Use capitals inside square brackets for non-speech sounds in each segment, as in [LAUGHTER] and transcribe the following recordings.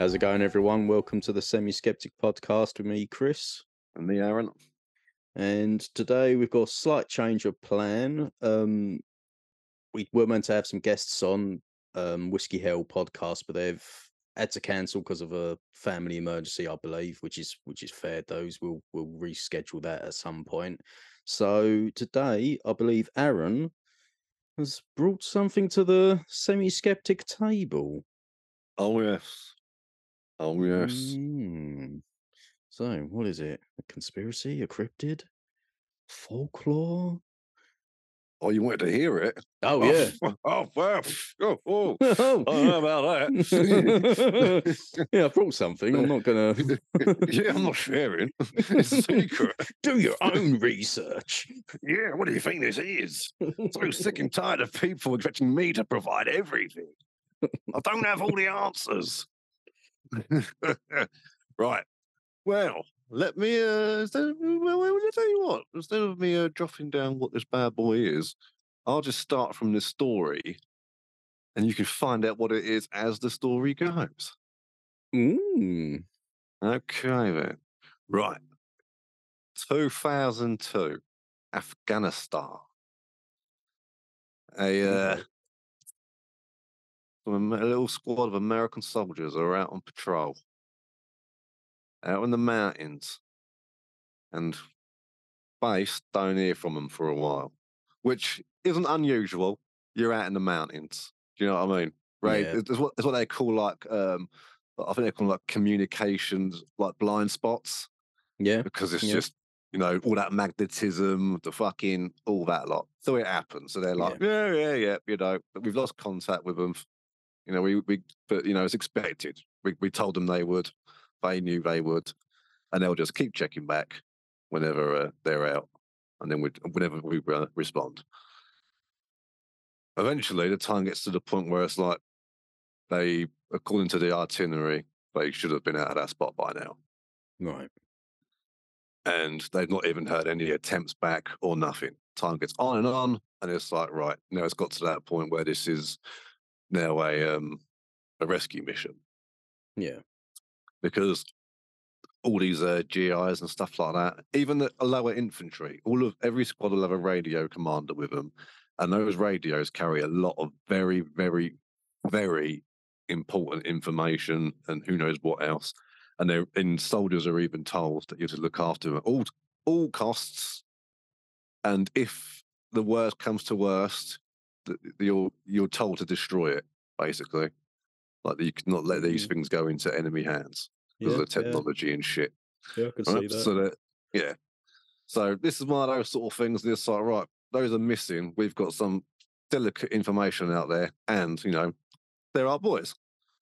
How's it going, everyone? Welcome to the Semi Skeptic podcast with me, Chris. And me, Aaron. And today we've got a slight change of plan. Um, we were meant to have some guests on um, Whiskey Hell podcast, but they've had to cancel because of a family emergency, I believe, which is which is fair. Those we'll we'll reschedule that at some point. So today, I believe Aaron has brought something to the semi skeptic table. Oh yes. Oh yes. Mm. So, what is it? A conspiracy? A cryptid? Folklore? Oh, you wanted to hear it? Oh, yeah. [LAUGHS] Oh, well. Oh, oh. [LAUGHS] Oh. I don't know about that. [LAUGHS] yeah, I brought something. I'm not going to yeah, I'm not sharing. It's a secret. do your own research. Yeah, what do you think this is? So sick and tired of people expecting me to provide everything. I don't have all the answers. [LAUGHS] right. Well, let me. Uh, instead of, well, well, I tell you what. Instead of me uh, jotting down what this bad boy is, I'll just start from the story, and you can find out what it is as the story goes. Mm. Okay then. Right. 2002, Afghanistan. A uh, Am- a little squad of American soldiers are out on patrol, out in the mountains, and base don't hear from them for a while, which isn't unusual. You're out in the mountains. Do you know what I mean? Right? Yeah. It's, what, it's what they call like, um, I think they call like communications, like blind spots, Yeah. because it's Yeah. just, you know, all that magnetism, the fucking, all that lot. So it happens. So they're like, yeah, yeah, yeah, you know, we've lost contact with them. You know, we, we, but, you know, it's expected. We, we told them they would, they knew they would, and they'll just keep checking back whenever uh, they're out, and then we, whenever we uh, respond. Eventually, the time gets to the point where it's like they, according to the itinerary, they should have been out of that spot by now Right. and they've not even heard any attempts back or nothing. Time gets on and on, and it's like, right, now it's got to that point where this is now a um a rescue mission Yeah. because all these uh, GIs and stuff like that, even the lower infantry, all of every squad will have a radio commander with them, and those radios carry a lot of very, very, very important information and who knows what else. And they and soldiers are even told that you have to look after them at all all costs. And if the worst comes to worst, you're you're told to destroy it, basically. Like you cannot let these Mm. things go into enemy hands because Yeah. of the technology and shit. Yeah. I can right? see that. So that yeah. So this is one of those sort of things. This like right, those are missing. We've got some delicate information out there, and you know, they're our boys.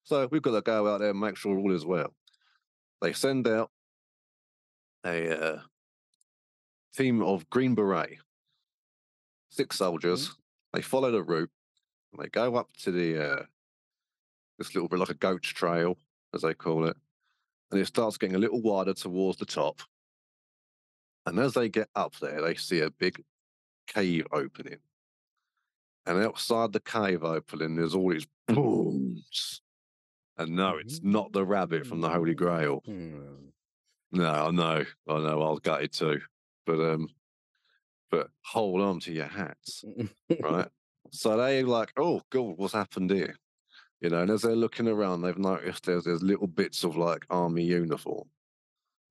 So we've got to go out there and make sure all is well. They send out a uh, team of Green Beret, six soldiers. They follow the route. And they go up to the uh, this little bit like a goat's trail, as they call it, and it starts getting a little wider towards the top. And as they get up there, they see a big cave opening. And outside the cave opening, there's all these booms. And no, it's not the rabbit from the Holy Grail. Hmm. No, I know, I know, I was gutted too. But um, but hold on to your hats, [LAUGHS] right? so they're like, oh god, what's happened here? You know, and as they're looking around, they've noticed there's there's little bits of like army uniform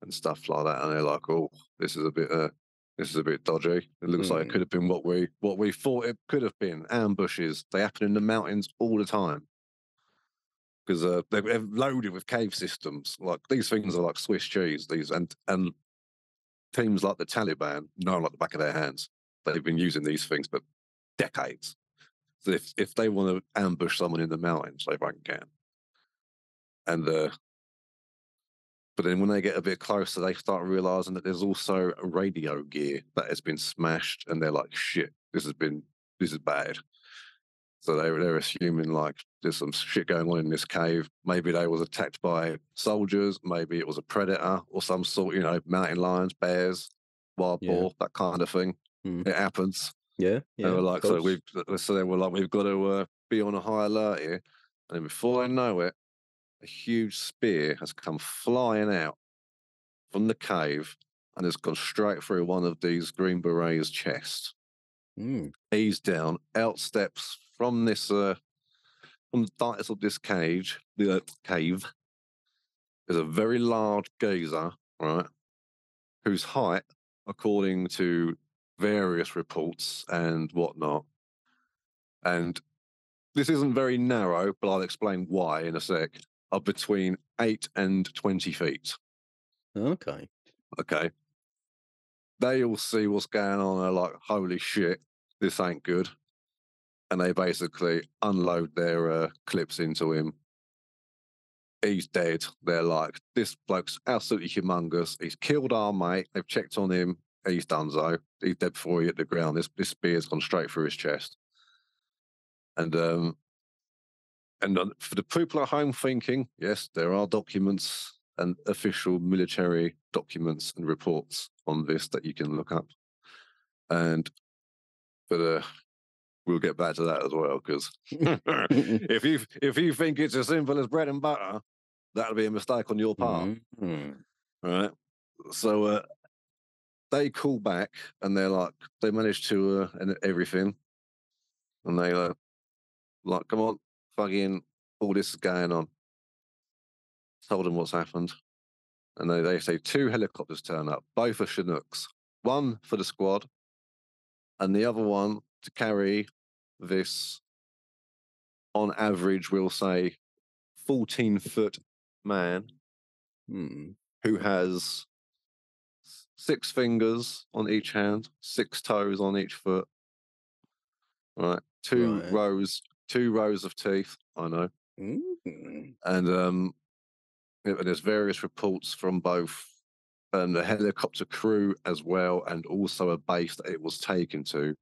and stuff like that, and they're like, oh, this is a bit uh, this is a bit dodgy. It looks like it Mm. could have been what we what we thought it could have been. Ambushes, they happen in the mountains all the time because uh, they're loaded with cave systems. Like these things are like Swiss cheese. These and and teams like the Taliban know like the back of their hands. They've been using these things for decades. So if if they want to ambush someone in the mountains, they fucking can. And uh, but then when they get a bit closer, they start realizing that there's also radio gear that has been smashed, and they're like, "Shit, this has been this is bad." So they they're assuming like there's some shit going on in this cave. Maybe they was attacked by soldiers. Maybe it was a predator or some sort. You know, mountain lions, bears, wild Yeah. boar, that kind of thing. Mm. It happens. Yeah. They Yeah. were of like, so we've so they were like, we've got to uh, be on a high alert here. And then before I know it, a huge spear has come flying out from the cave and has gone straight through one of these Green Berets' chest. Mm. He's down, out steps from this uh from the darkness of this cage, the uh, cave. There's a very large gazer, right? Whose height, according to various reports and whatnot, and this isn't very narrow, but I'll explain why in a sec, are between eight and 20 feet. Okay. Okay. They all see what's going on. They're like, holy shit, this ain't good. And they basically unload their uh, clips into him. He's dead. They're like, this bloke's absolutely humongous. He's killed our mate. They've checked on him. He's done so. He's dead before he hit the ground. This, this spear's gone straight through his chest. And um, and for the people at home thinking, yes, there are documents and official military documents and reports on this that you can look up. And but uh, we'll get back to that as well because [LAUGHS] [LAUGHS] if you if you think it's as simple as bread and butter, that'll be a mistake on your part, Mhm. right? So uh, they call back and they're like, they manage to uh, and everything, and they uh, like, come on, fucking, all this is going on. Told them what's happened, and they they say two helicopters turn up, both are Chinooks, one for the squad, and the other one to carry this. On average, we'll say, fourteen foot man Mm. who has six fingers on each hand, six toes on each foot. Right, two Right. rows, two rows of teeth. I know, Mm. and um, and there's various reports from both um, the helicopter crew as well, and also a base that it was taken to,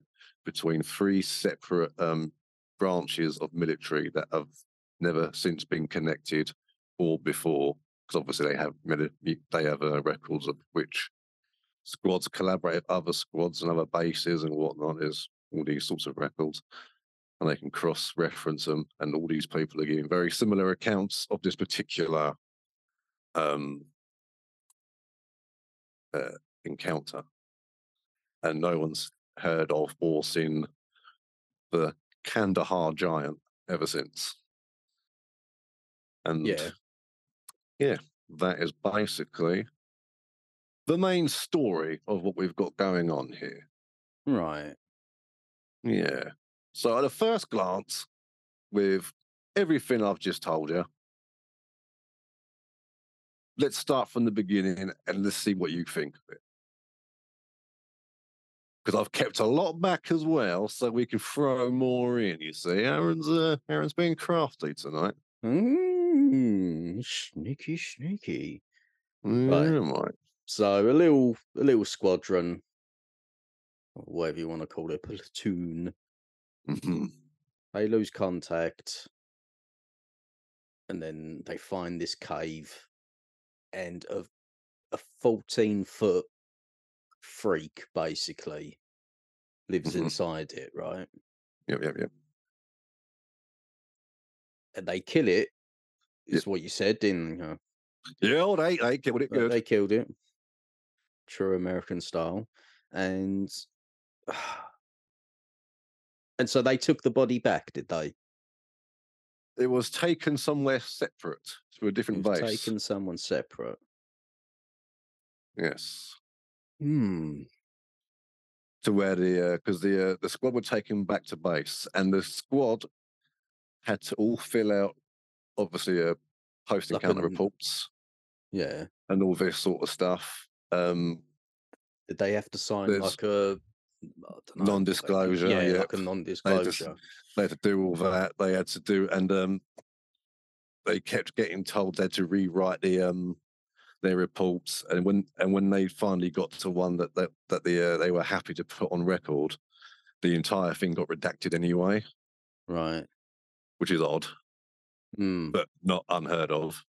between three separate um branches of military that have never since been connected or before because obviously they have they have uh, records of which squads collaborate with other squads and other bases and whatnot. There's all these sorts of records, and they can cross reference them. And all these people are giving very similar accounts of this particular um, uh, encounter, and no one's heard of or seen the Kandahar giant ever since. And Yeah. yeah, that is basically the main story of what we've got going on here. Right. Yeah. So at a first glance, with everything I've just told you, let's start from the beginning and let's see what you think of it. Because I've kept a lot back as well, so we can throw more in. You see, Aaron's uh, Aaron's being crafty tonight. Mm. Sneaky, sneaky. Right. So a little, a little squadron, whatever you want to call it, [LAUGHS] platoon. Mhm. They lose contact, and then they find this cave, and a a fourteen foot freak basically lives Mhm. inside it, right? Yep, yep, yep. And they kill it. Is Yep. What you said, didn't you? Yeah, eight, eight, killed it good. They killed it, true American style, and [SIGHS] and so they took the body back, did they? It was taken somewhere separate to a It different was base. taken someone separate. Yes. Hmm. to where the because the uh, the squad were taken back to base, and the squad had to all fill out obviously uh, post encounter an- reports Yeah. and all this sort of stuff. Um, Did they have to sign There's like a like a- non-disclosure, Yeah, yeah. like a non-disclosure. they had to do all that. They had to do, and um, they kept getting told they had to rewrite the um their reports. And when and when they finally got to one that that that the uh, they were happy to put on record, the entire thing got redacted anyway, Right. which is odd. Hmm. but not unheard of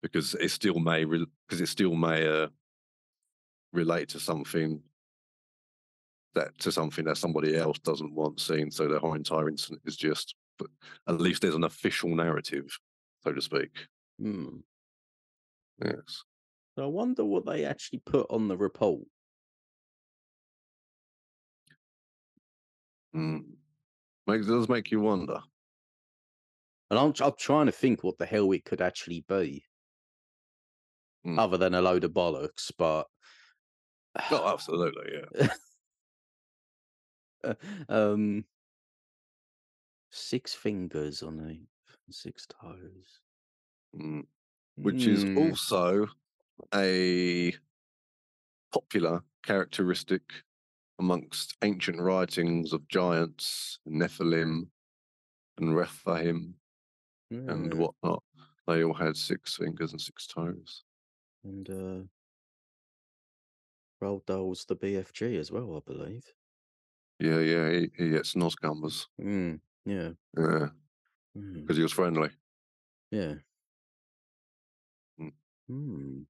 because it still may because it still may uh, relate to something that to something that somebody else doesn't want seen. So the whole entire incident is just, but at least there's an official narrative so to speak. Hmm. Yes. So I wonder what they actually put on the report. Mm. Makes does make you wonder. And I'm, I'm trying to think what the hell it could actually be, Hmm. other than a load of bollocks. But Oh, absolutely, yeah. [SIGHS] um, six fingers on a six toes. Mm. Which is Hmm. also a popular characteristic amongst ancient writings of giants, Nephilim, and Rephaim, and whatnot. They all had six fingers and six toes. And uh, Roald Dahl's the BFG as well, I believe. Yeah, yeah, he, he gets snozzcumbers. Mm, yeah. Yeah, Mm, because he was friendly. yeah. Mm.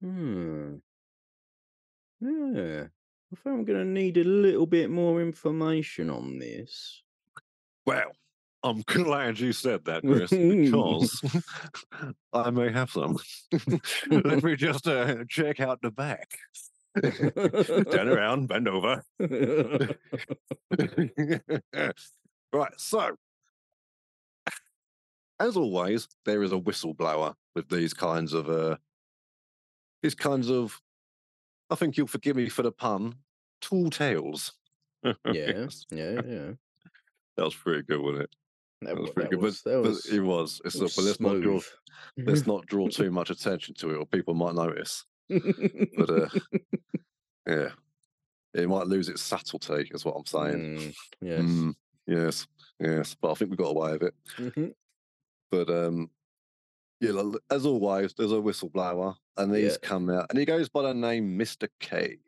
Hmm. Hmm. Yeah. I think I'm going to need a little bit more information on this. Well, I'm [LAUGHS] glad you said that, Chris, [LAUGHS] because [LAUGHS] I may have some. Let me just uh, check out the back. Turn around, bend over. right, so as always, there is a whistleblower with these kinds of uh these kinds of I think you'll forgive me for the pun, tall tales. [LAUGHS] yeah. Yes, Yeah. Yeah. that was pretty good, wasn't it? That, That was pretty that good. was, but, that but it was. It's not, was but let's not draw let's [LAUGHS] not draw too much attention to it or people might notice. But uh yeah. It might lose its subtlety, is what I'm saying. Mm, yes. Mm, yes, yes. But I think we got away with it. Mhm. But um, yeah, like, as always, there's a whistleblower, and he's Yeah. come out, and he goes by the name Mister K.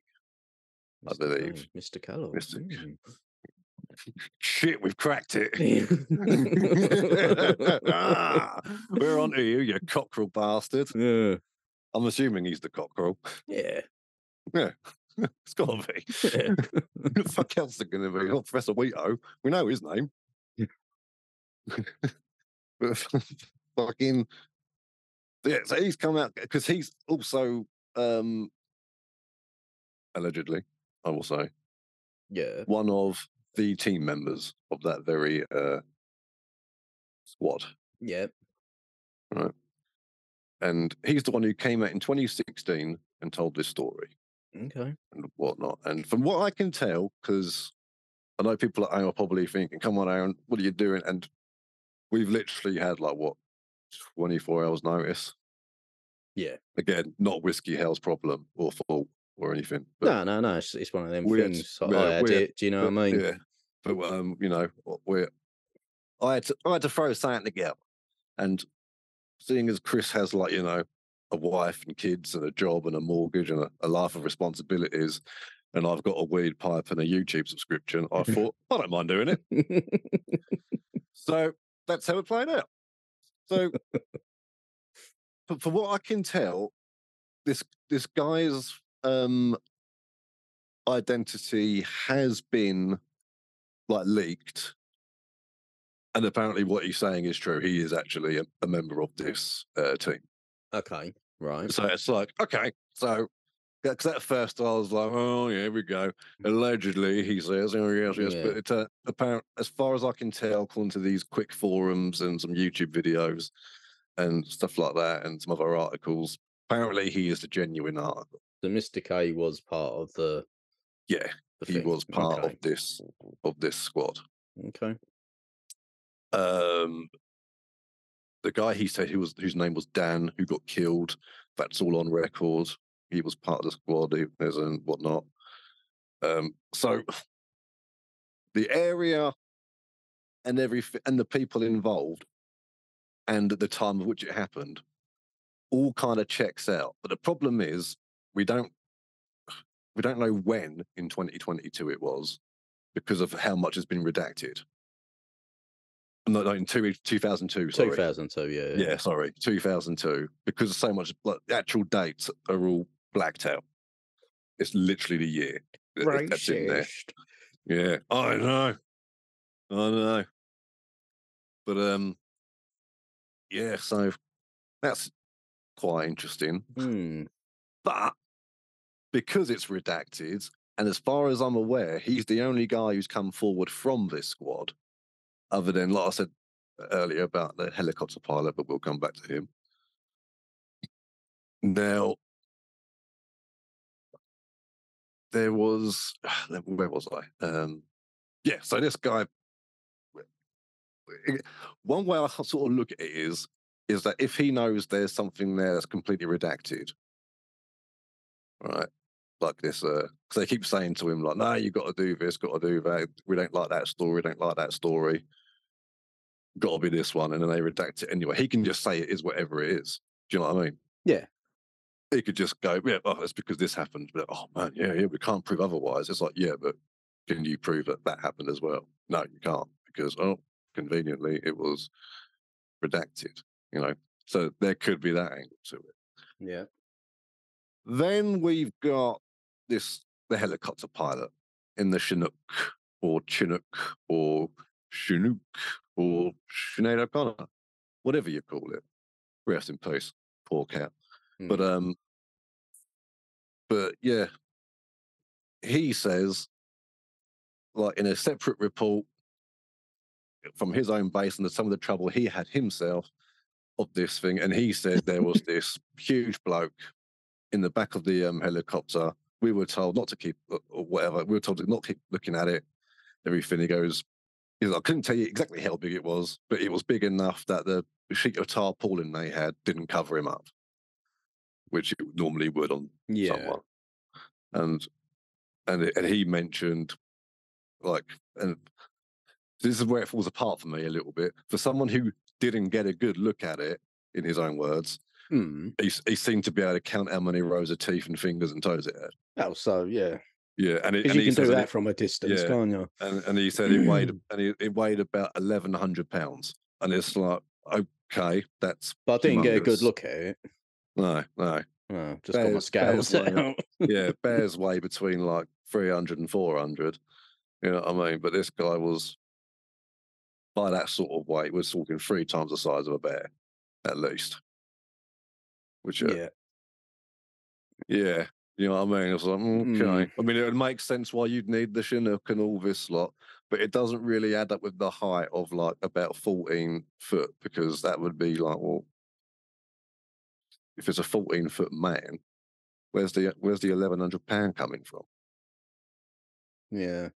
I Mr. believe. K, Mr. Kellogg. Mr. mm. [LAUGHS] Shit, we've cracked it. [LAUGHS] Ah, [LAUGHS] We're on to you, you cockerel bastard. yeah. I'm assuming he's the cockerel. Yeah. Yeah. it's got to be. Yeah. The fuck else is it going to be? Not Professor Wheato. We know his name. [LAUGHS] Fucking yeah. So he's come out because he's also um allegedly, I will say, yeah. one of the team members of that very uh squad. Yeah. Right. And he's the one who came out in 2016 and told this story Okay. and whatnot. And from what I can tell, because I know people at home are probably thinking, come on, Aaron, what are you doing? And we've literally had like what 24 hours notice. Yeah. Again, not Whiskey Hell's problem or fault or anything. No, no, no. It's, it's one of them We had- things. like, yeah, I had we had- it. Do you know what I mean? Yeah. But um, you know, we're I had to I had to throw something together. And seeing as Chris has like, you know, a wife and kids and a job and a mortgage and a, a life of responsibilities, and I've got a weed pipe and a YouTube subscription, I [LAUGHS] thought, I don't mind doing it. [LAUGHS] So that's how it played out. So but for what I can tell, this this guy's um identity has been like leaked. And apparently what he's saying is true. He is actually a, a member of this uh, team. okay. Right. So it's like, okay, so because at first I was like, oh yeah, here we go. Allegedly, he says, oh yes, yes, Yeah. but it's uh, apparent as far as I can tell, according to these quick forums and some YouTube videos and stuff like that, and some other articles, apparently he is the genuine article. So Mr. K was part of the. Yeah, the he was part okay. of this of this squad. Okay. Um, the guy he said who was whose name was Dan, who got killed. That's all on record. He was part of the squad, he- as and whatnot. Um, so the area and everything and the people involved and at the time of which it happened all kind of checks out. But the problem is we don't we don't know when in 2022 it was because of how much has been redacted. No, no, in two, 2002, sorry. 2002, yeah. Yeah, sorry, 2002. Because so much, like, the actual dates are all blacked out. It's literally the year that- that- that's in there. Yeah, I know, I know. But um, yeah, so that's quite interesting. Hmm. But because it's redacted, and as far as I'm aware, he's the only guy who's come forward from this squad, other than, like I said earlier about the helicopter pilot, but we'll come back to him. Now, there was, [SIGHS] where was I? Um, yeah, so this guy, one way I sort of look at it is, is that if he knows there's something there that's completely redacted, right? Like this, because they keep saying to him, like, no, you got to do this, got to do that. We don't like that story, don't like that story. Got to be this one. And then they redact it anyway. He can just say it is whatever it is. Do you know what I mean? Yeah. He could just go, yeah, oh, it's because this happened. But, oh, man, yeah, yeah, we can't prove otherwise. It's like, yeah, but can you prove that that happened as well? No, you can't because, oh, conveniently, it was redacted, you know? So there could be that angle to it. Yeah. Then we've got this the helicopter pilot in the Chinook or Chinook or Chinook or Sinead O'Connor, whatever you call it. Rest in peace, poor cat. Hmm. But um, but yeah, he says, like in a separate report from his own base and some of the trouble he had himself of this thing, and he said there was [LAUGHS] this huge bloke in the back of the um, helicopter. We were told not to keep uh, or whatever. We were told to not keep looking at it. Everything. He goes, he goes, I couldn't tell you exactly how big it was, but it was big enough that the sheet of tarpaulin they had didn't cover him up, which it normally would on Yeah. someone. And and it- and he mentioned like and this is where it falls apart for me a little bit. For someone who didn't get a good look at it, in his own words, Hmm. he, he seemed to be able to count how many rows of teeth and fingers and toes it had. Oh, so yeah. Yeah, and, it, and you he can do that it, from a distance, yeah. can't you? and, and he said it weighed [CLEARS THROAT] and it, it weighed about eleven hundred pounds, and it's like okay, that's But I didn't get a good look at it. No, no, Oh, just got my Bears- scales bears out. yeah, [LAUGHS] bears weigh between like 300 and 400. You know what I mean? But this guy was, by that sort of weight, we're talking three times the size of a bear, at least. Which, uh, yeah. yeah. you know what I mean? It's like, mm, Mm. okay. I mean, it would make sense why you'd need the Chinook and all this lot, but it doesn't really add up with the height of like about 14 foot because that would be like, well, if it's a 14 foot man, where's the where's the 1100 pound coming from? Yeah.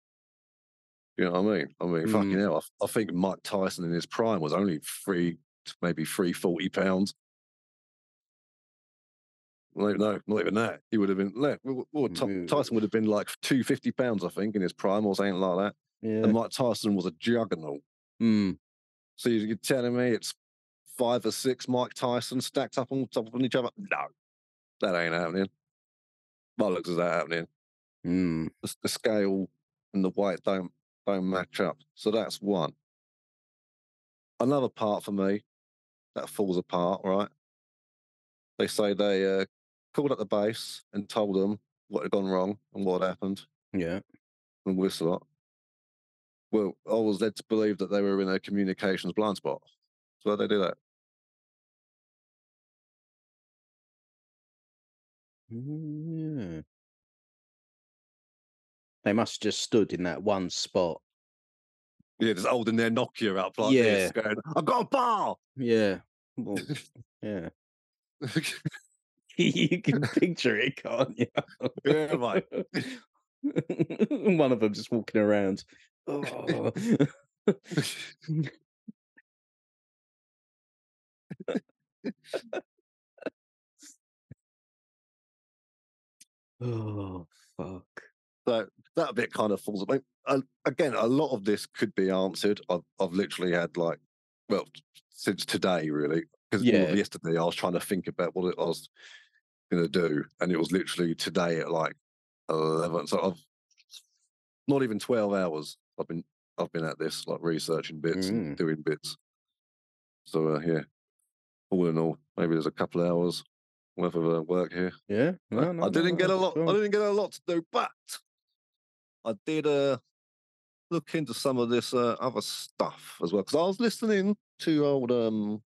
You know what I mean? I mean, fucking Mm. hell. I, I think Mike Tyson in his prime was only three, maybe three forty pounds. No, no, not even that. He would have been. Well, well, Mm. Tyson would have been like two fifty pounds, I think, in his prime, or something like that. Yeah. And Mike Tyson was a juggernaut. Hmm. So you're telling me it's five or six Mike Tyson stacked up on top of each other? No, that ain't happening. Bollocks is that happening? Hmm. the, the scale and the weight don't don't match up. So that's one. Another part for me that falls apart, right? They say they uh, called up the base and told them what had gone wrong and what had happened Yeah. and this lot. Well, I was led to believe that they were in a communications blind spot. So they do that? Mm, Yeah. They must have just stood in that one spot. Yeah, just holding their Nokia up like this, Yeah. going, "I've got a bar." Yeah. Well, [LAUGHS] yeah. [LAUGHS] [LAUGHS] you can picture it, can't you? Yeah, mate. One of them just walking around. Oh. Oh, fuck. So that bit kind of falls away. Uh, again, a lot of this could be answered. I've, I've literally had like, well, since today, really. Because Yeah. yesterday I was trying to think about what it was going to do. And it was literally today at like 11. So I've not even 12 hours I've been I've been at this, like researching bits Mm. and doing bits. So, uh, yeah, all in all, maybe there's a couple of hours worth of uh, work here. Yeah. I- No, no, I didn't no, get a lot. I didn't get a lot to do, but I did uh, look into some of this uh, other stuff as well because I was listening to old um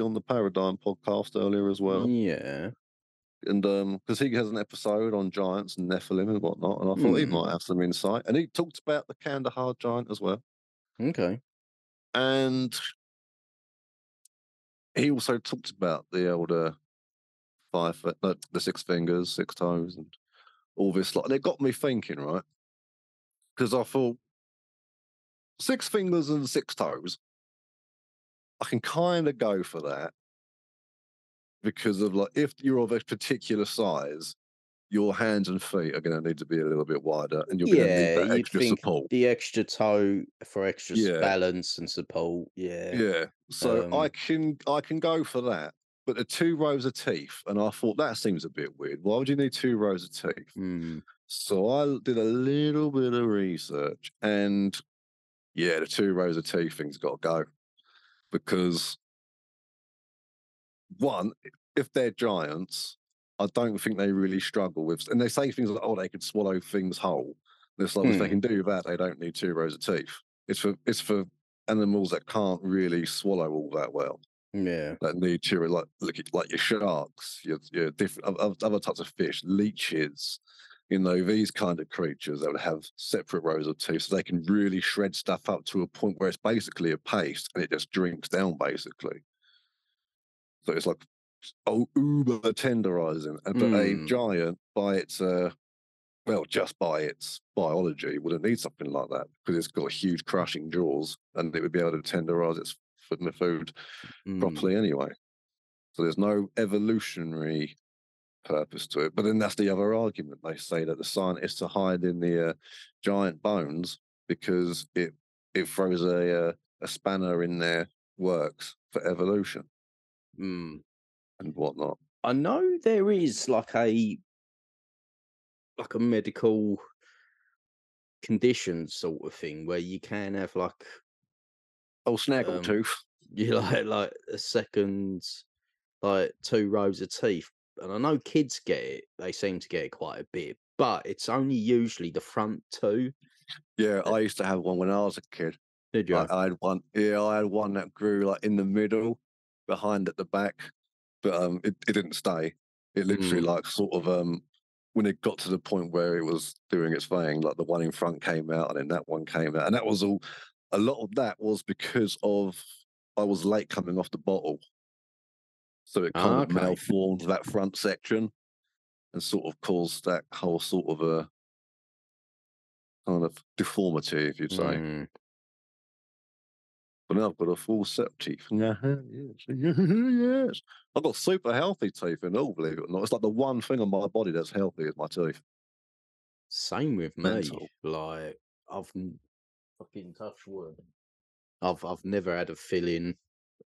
on the Paradigm podcast earlier as well, Yeah. and um, because he has an episode on giants and Nephilim and whatnot, and I thought he Hmm. might have some insight, and he talked about the Kandahar giant as well, Okay. and he also talked about the elder five, foot- no, the six fingers, six toes, and all this. Like, it got me thinking, right? Because I thought six fingers and six toes. I can kind of go for that because of like if you're of a particular size, your hands and feet are going to need to be a little bit wider, and you're going to Yeah, need that extra think support. the extra toe for extra Yeah. balance and support. Yeah. Yeah, so I Um, can I can go for that. But the two rows of teeth, and I thought that seems a bit weird. Why would you need two rows of teeth? Hmm. So I did a little bit of research, and yeah, the two rows of teeth thing's got to go because one, if they're giants, I don't think they really struggle with. And they say things like, "Oh, they could swallow things whole." And It's like if they Hmm. can do that, they don't need two rows of teeth. It's for it's for animals that can't really swallow all that well Yeah. that need to like look at like your sharks, your your different oth- oth- other types of fish, leeches, you know, these kind of creatures that would have separate rows of teeth, so they can really shred stuff up to a point where it's basically a paste and it just drinks down basically. So it's like oh uber tenderizing. uh, But a Mm. giant by its uh well, just by its biology, wouldn't need something like that because it's got huge crushing jaws and it would be able to tenderize its f- food Hmm. properly anyway. So there's no evolutionary purpose to it. But then that's the other argument. They say that the scientists are hiding the uh, giant bones because it it throws a uh, a spanner in their works for evolution Hmm. and whatnot. I know there is like a like a medical condition sort of thing where you can have like Oh, Um, snaggletooth. [LAUGHS] you like like a second like two rows of teeth and i know kids get it they seem to get it quite a bit but it's only usually the front two yeah, I used to have one when I was a kid. did you I, I had one. Yeah, I had one that grew like in the middle, behind at the back, but um, it, it didn't stay. It literally Mm. like sort of um, when it got to the point where it was doing its thing, like the one in front came out, and then that one came out, and that was all. A lot of that was because of I was late coming off the bottle, so it kind Ah, of okay. malformed that front section, and sort of caused that whole sort of a kind of deformity, if you'd say. Mm. But now I've got a full set of teeth. Yeah, yes, [LAUGHS] yes. I've got super healthy teeth and all, believe it or not. It's like the one thing on my body that's healthy is my teeth. same with me like i've fucking touch wood i've i've never had a filling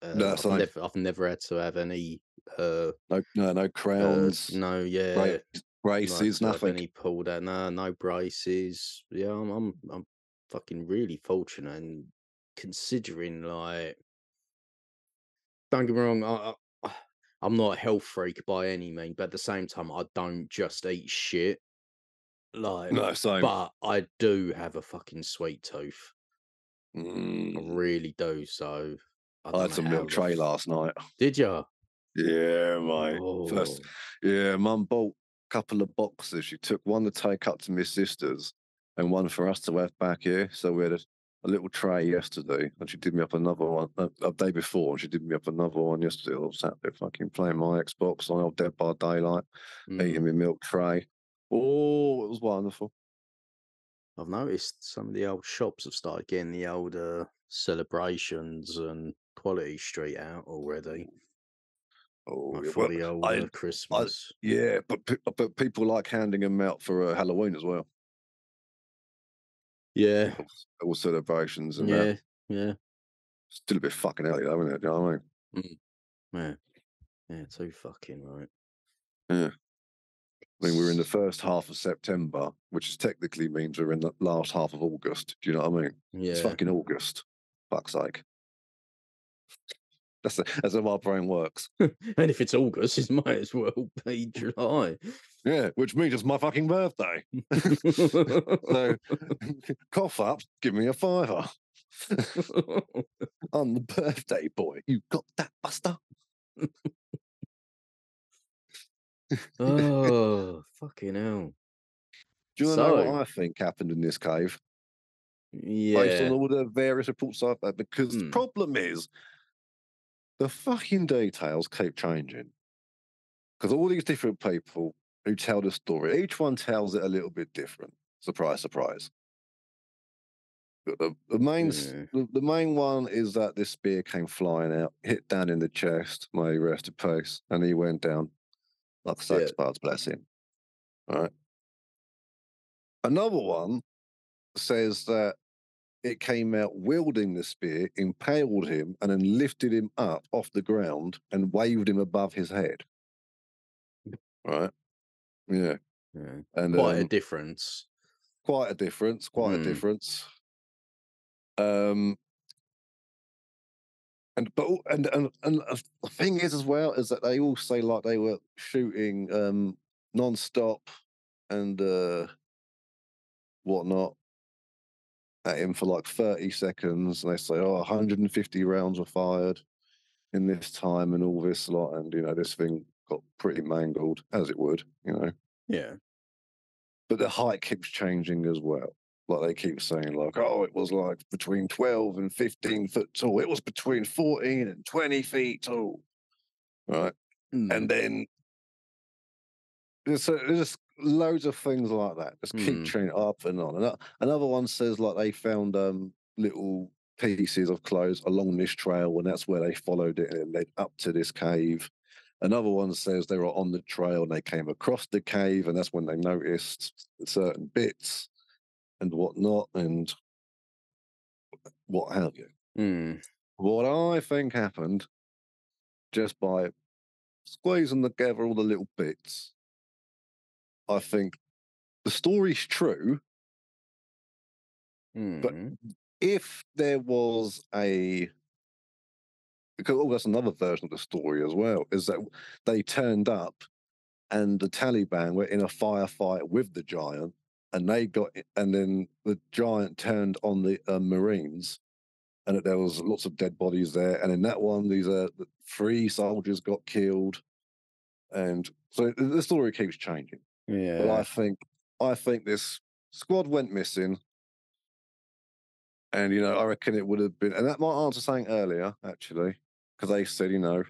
uh, No, I've, same. never, I've never had to have any uh, No, no, no uh crowns, no yeah bra- braces, have nothing. any pulled out no no braces yeah i'm i'm, I'm fucking really fortunate and considering like don't get me wrong I, I [SIGHS] i'm not a health freak by any means but at the same time i don't just eat shit like No, same. but i do have a fucking sweet tooth i Mm, really do so i, I had some milk tray last night. did you Yeah, mate. First, oh yeah, mum bought a couple of boxes. She took one to take up to my sister's and one for us to have back here. So we had a, a little tray yesterday, and she did me up another one a, a day before, and she did me up another one yesterday. I was sat there fucking playing my Xbox on old Dead by Daylight, eating mm. my milk tray. Oh, it was wonderful. I've noticed some of the old shops have started getting the old uh, celebrations and quality street out already. Oh, Like yeah, for well, the old I, uh, I, Christmas. yeah, but but people like handing them out for uh, Halloween as well. Yeah, All celebrations and that. yeah, yeah, Still a bit fucking early though, isn't it? Do you know what I mean? yeah, yeah. Too fucking right. Yeah. I mean, we're in the first half of September, which is technically means we're in the last half of August. Do you know what I mean? Yeah. It's fucking August. Fuck's sake. That's the, that's how our brain works. [LAUGHS] and if it's August, it might as well [LAUGHS] be July. Yeah, which means it's my fucking birthday. [LAUGHS] so cough up, give me a fiver. I'm the birthday boy. You got that, Buster? Oh, fucking hell. Do you want to know So- what I think happened in this cave? Yeah. Based on all the various reports I've had, because the Hmm. problem is the fucking details keep changing. Because all these different people who tell the story, each one tells it a little bit different. Surprise, surprise. But the, the main s- Yeah. the, the main one is that this spear came flying out, hit Dan in the chest, may he rest in peace, and he went down like Yeah. sex buds, bless him. All right. Another one says that it came out wielding the spear, impaled him, and then lifted him up off the ground and waved him above his head. Right? Yeah. yeah. And Quite a um, difference. quite a difference. Quite a Mm. difference. Um, and but and and and uh, the thing is as well is that they all say like they were shooting um non-stop and uh whatnot at him for like 30 seconds and they say oh 150 rounds were fired in this time and all this lot and you know this thing got pretty mangled as it would you know Yeah. but the height keeps changing as well. Like they keep saying, like, oh, it was like between 12 and 15 foot tall. It was between 14 and 20 feet tall. Right. Mm. And then there's, so- there's just loads of things like that. Just keep Hmm. changing up and on. And another one says, like, they found um little pieces of clothes along this trail, and that's where they followed it and it led up to this cave. Another one says they were on the trail and they came across the cave, and that's when they noticed certain bits and whatnot and what have you. Mm. What I think happened just by squeezing together all the little bits, I think the story's true. Mm. If there was a because oh, that's another version of the story as well, is that they turned up and the Taliban were in a firefight with the giant, and they got and then the giant turned on the uh, Marines, and there was lots of dead bodies there. And in that one, these uh, three soldiers got killed, and so the- the story keeps changing. yeah. But I think I think this squad went missing. And you know, I reckon it would have been and that might answer something earlier, actually. Because they said, you know,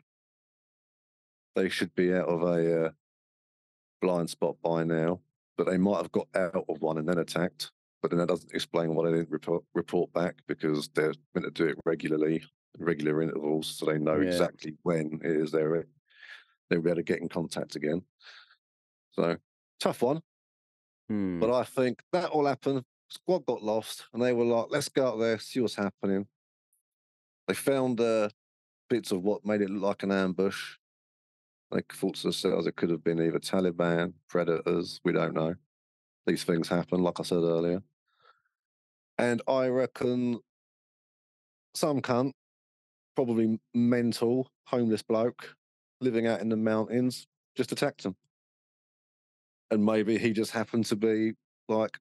they should be out of a uh, blind spot by now. But they might have got out of one and then attacked. But then that doesn't explain why they didn't report report back because they're meant to do it regularly, regular intervals, so they know Yeah. exactly when it is they're they'll be able to get in contact again. So tough one. Mm. But I think that all happened. Squad got lost, and they were like, "Let's go out there, see what's happening." They found uh, bits of what made it look like an ambush. They thought to themselves it could have been either Taliban, predators. We don't know. These things happen, like I said earlier. And I reckon some cunt, probably mental, homeless bloke, living out in the mountains, just attacked him. And maybe he just happened to be like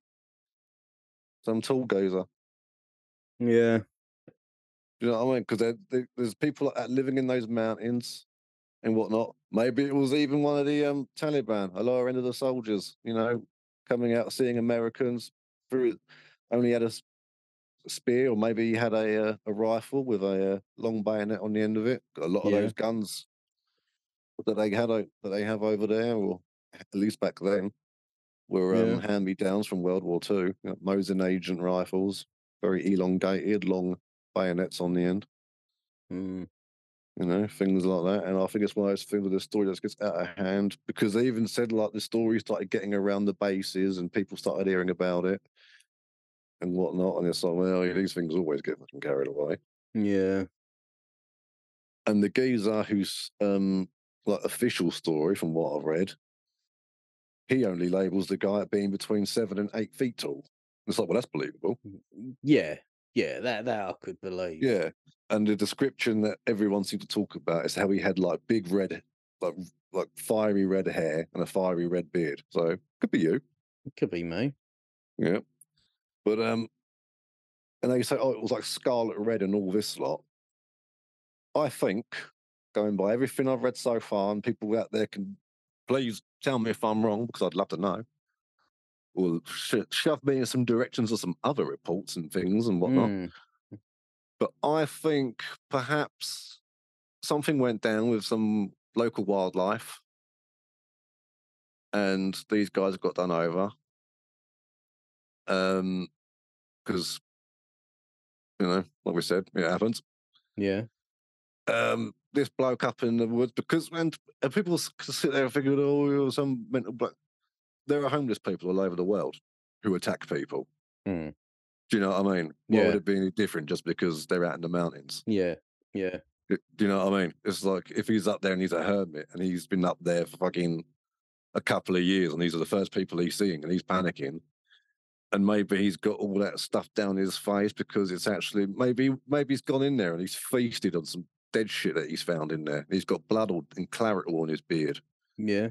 some tall gazer. yeah. You know what I mean? Because there's people like living in those mountains and whatnot. Maybe it was even one of the um, Taliban, a lower end of the soldiers, you know, coming out seeing Americans through. Only had a spear, or maybe he had a uh, a rifle with a uh, long bayonet on the end of it. A lot of Yeah. those guns that they had that they have over there, or at least back then, were um, Yeah. hand me downs from World War Two. You know, Mosin-Nagant rifles, very elongated, long bayonets on the end Mm. You know, things like that. And I think it's one of those things with the story that gets out of hand because they even said like the story started getting around the bases and people started hearing about it and whatnot. And it's like, well, yeah, these things always get fucking carried away. Yeah. And the geezer who's um like official story from what I've read, he only labels the guy at being between seven and eight feet tall. It's like, well, that's believable. Yeah. Yeah. That that I could believe. Yeah. And the description that everyone seemed to talk about is how he had like big red, like like fiery red hair and a fiery red beard. So could be you. It could be me. Yeah. But um and they say, oh, it was like scarlet red and all this lot. I think going by everything I've read so far, and people out there can please tell me if I'm wrong because I'd love to know. Or sh- shove me in some directions or some other reports and things and whatnot. Mm, But I think perhaps something went down with some local wildlife, and these guys got done over. Um, because you know, like we said, it happens. yeah. um, this bloke up in the woods because and, and people sit there and figure, oh, you're some mental bloke. There are homeless people all over the world who attack people. Mm. Do you know what I mean? Why Yeah. would it be any different just because they're out in the mountains? Yeah. Yeah. Do you know what I mean? It's like if he's up there and he's a hermit and he's been up there for fucking a couple of years and these are the first people he's seeing and he's panicking. And maybe he's got all that stuff down his face because it's actually maybe maybe he's gone in there and he's feasted on some dead shit that he's found in there. He's got blood all, and claret all on his beard. Yeah.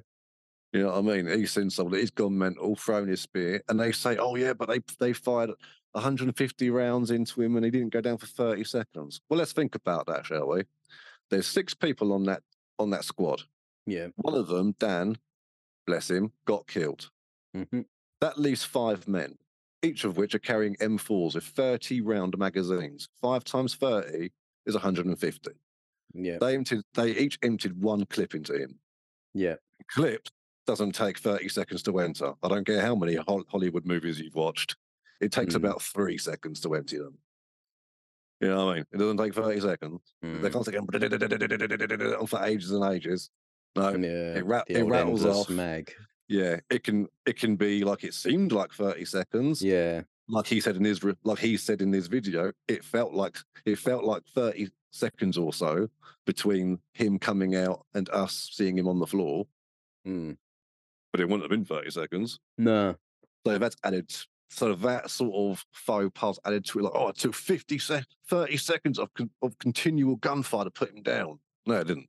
You know what I mean? He's seen somebody, he's gone mental, thrown his spear, and they say, "Oh yeah, but they they fired 150 rounds into him, and he didn't go down for 30 seconds." Well, let's think about that, shall we? There's six people on that on that squad. Yeah. One of them, Dan, bless him, got killed. hmm That leaves five men, each of which are carrying M4s with 30 round magazines. Five times 30 is 150. Yeah. They emptied, they each emptied one clip into him. Yeah. clip doesn't take 30 seconds to enter. I don't care how many Hollywood movies you've watched. It takes Mm. about three seconds to empty them. You know what I mean? It doesn't take 30 seconds. They Mm. can't take [LAUGHS] on for ages and ages. No, Yeah. it, ra- it rattles off. mag. Yeah, it can it can be like it seemed like 30 seconds. Yeah. Like he said in his like he said in his video, it felt like it felt like 30 seconds or so between him coming out and us seeing him on the floor. Mm. But it wouldn't have been 30 seconds. No. So that's added, so that sort of faux pas added to it, like, oh, it took 50 sec- 30 seconds of, con- of continual gunfire to put him down. No, it didn't.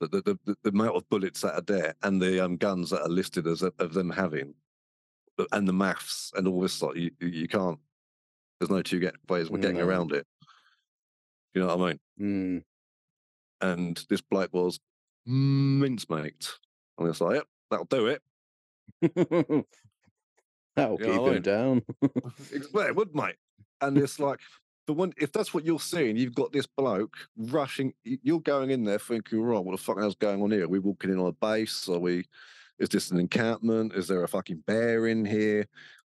The, the, the, the- amount of bullets that are there and the um, guns that are listed as of them having, and the maths and all this, stuff, you, you- can't, there's no two get ways of getting No. around it. You know what I mean? Mm. And this bloke was mincemeat. And it's like, yep, that'll do it. [LAUGHS] That'll Yeah, keep I him mean- down. [LAUGHS] It would, mate. And it's like, the one, if that's what you're seeing, you've got this bloke rushing. You're going in there thinking, right, what the fuck is going on here? Are we walking in on a base? Are we? Is this an encampment? Is there a fucking bear in here?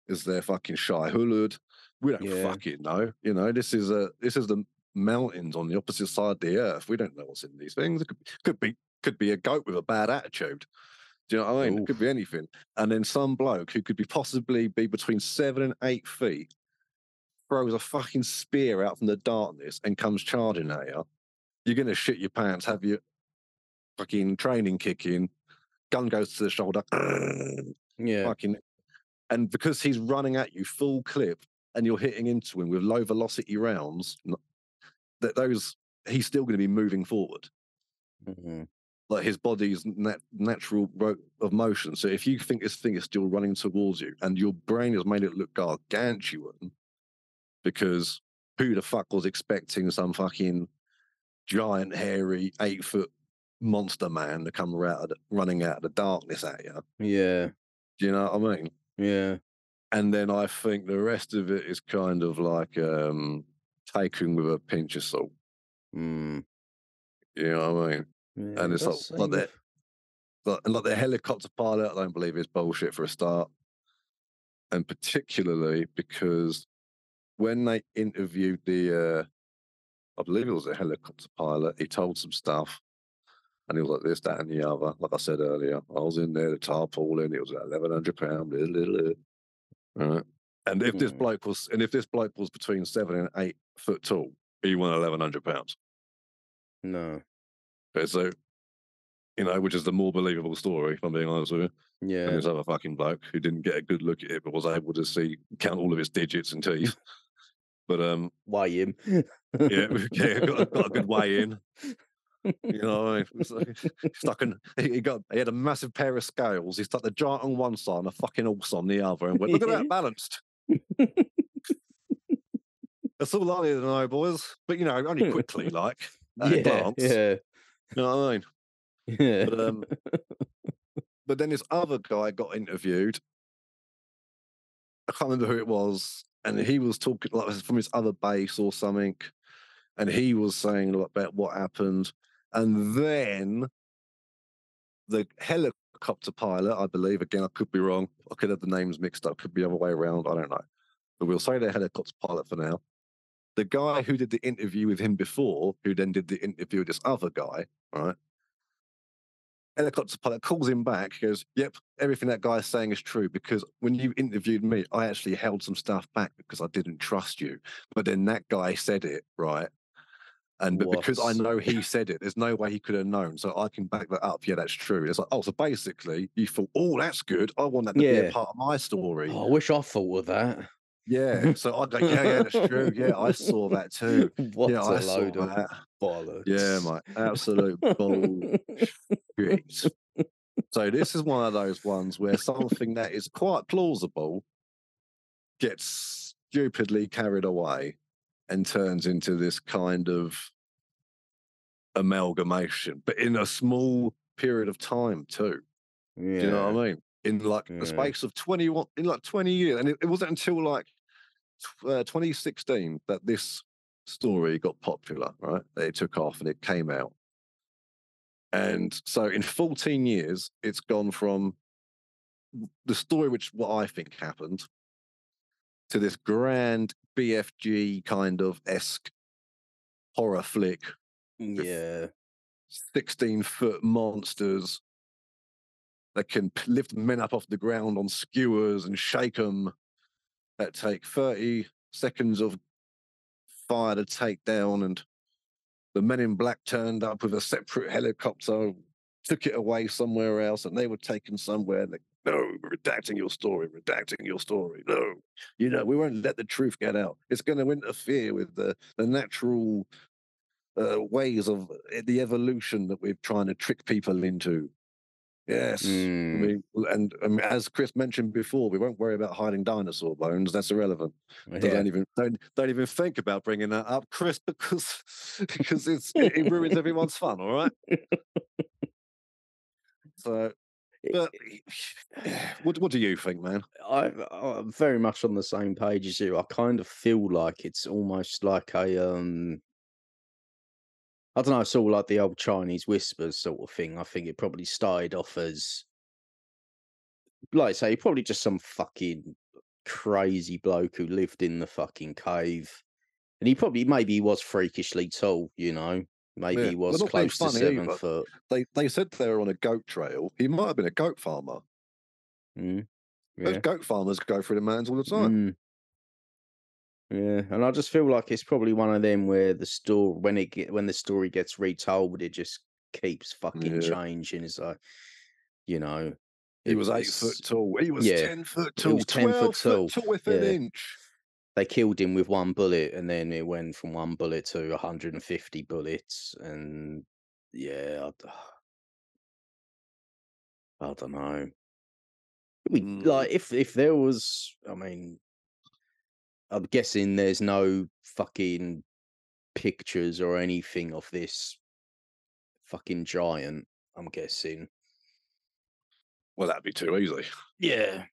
Is there fucking Shai-Hulud? We don't Yeah. fucking know. You know, this is a this is the mountains on the opposite side of the earth. We don't know what's in these things. It could, could be could be a goat with a bad attitude. Do you know what I mean? It could be anything. And then some bloke who could be possibly be between seven and eight feet throws a fucking spear out from the darkness and comes charging at you. You're gonna shit your pants, have your fucking training kick in, gun goes to the shoulder, [CLEARS THROAT] Yeah. fucking and because he's running at you full clip and you're hitting into him with low velocity rounds, that those he's still going to be moving forward Mhm. Like his body's nat- natural ro- of motion. So if you think this thing is still running towards you and your brain has made it look gargantuan, because who the fuck was expecting some fucking giant, hairy, eight foot monster man to come out of the, running out of the darkness at you? Yeah. Do you know what I mean? Yeah. And then I think the rest of it is kind of like um, taken with a pinch of salt. Mm. You know what I mean? Yeah And it's like- like that. like, and like the helicopter pilot, I don't believe is bullshit for a start. And particularly because when they interviewed the, uh, I believe it was a helicopter pilot, he told some stuff. And he was like this, that, and the other. Like I said earlier, I was in there, the tarpaulin, it was about eleven hundred pound. Right. And if this Mm. bloke was, and if this bloke was between seven and eight foot tall, he won eleven hundred pounds. No. So, you know, which is the more believable story, if I'm being honest with you. Yeah. And Yeah. this other fucking bloke who didn't get a good look at it, but was able to see, count all of its digits and teeth. [LAUGHS] but um, Why him? yeah, [LAUGHS] okay, got, a- got a good way in. You [LAUGHS] know, what I mean? It's like- stuck in. He got. He had a massive pair of scales. He stuck the giant on one side and a fucking horse on the other, and went, "Look at that balanced." That's all I need to know, boys. But you know, only quickly, like yeah. glance. Yeah. You know what I mean? Yeah. But um, [LAUGHS] but then this other guy got interviewed. I can't remember who it was, and he was talking like from his other base or something, and he was saying a lot about what happened, and then the helicopter pilot, I believe, again I could be wrong, I could have the names mixed up, could be the other way around, I don't know, but we'll say the helicopter pilot for now. The guy who did the interview with him before, who then did the interview with this other guy, right? helicopter pilot calls him back. Goes, "Yep, everything that guy's saying is true because when you interviewed me, I actually held some stuff back because I didn't trust you. But then that guy said it, right? And but because I know he [LAUGHS] said it, there's no way he could have known. So I can back that up. Yeah, that's true. It's like, oh, so basically, you thought, oh, that's good. I want that to be a part of my story. Oh, I wish I thought of that. Yeah. [LAUGHS] So I go, yeah, yeah, that's true. Yeah, I saw that too. [LAUGHS] what yeah, a I saw load of that. bollocks. Yeah, mate. Absolute [LAUGHS] bullshit. So this is one of those ones where something that is quite plausible gets stupidly carried away and turns into this kind of amalgamation, but in a small period of time too. yeah. Do you know what I mean? In like Yeah. the space of 21, in like 20 years. And it, it wasn't until like uh, 2016 that this story got popular, right? That it took off and it came out. And so in 14 years, it's gone from the story, which what I think happened, to this grand BFG kind of esque horror flick, Yeah. 16 foot monsters that can lift men up off the ground on skewers and shake them that take 30 seconds of fire to take down and the men in black turned up with a separate helicopter took it away somewhere else and they were taken somewhere and no redacting your story redacting your story no. You know we won't let the truth get out. It's going to interfere with the, the natural uh, ways of uh, the evolution that we're trying to trick people into yes I Mm, mean, and um, as Chris mentioned before, we won't worry about hiding dinosaur bones. That's irrelevant. Yeah. don't even don't, don't even think about bringing that up, Chris, [LAUGHS] because because it's it, it [LAUGHS] ruins everyone's fun. All right. So, but [SIGHS] what what do you think, man? I, I'm very much on the same page as you. I kind of feel like it's almost like a um I don't know, it's all like the old Chinese whispers sort of thing. I think it probably started off as like I say, probably just some fucking crazy bloke who lived in the fucking cave. And he probably maybe he was freakishly tall, you know. Maybe Yeah, he was close to seven either. foot. They they said they were on a goat trail. He might have been a goat farmer. Mm, Those goat farmers go through the mountains all the time. Mm. Yeah, and I just feel like it's probably one of them where the story when it get when the story gets retold, it just keeps fucking Yeah. changing. It's like, you know, He it was eight foot tall. He was yeah, ten foot he tall. was 10 foot 12 tall, tall with an inch. They killed him with one bullet, and then it went from one bullet to 150 bullets, and yeah, I [SIGHS] don't know. We Mm. like if if there was, I mean, I'm guessing there's no fucking pictures or anything of this fucking giant. I'm guessing. Well, that'd be too easy. Yeah.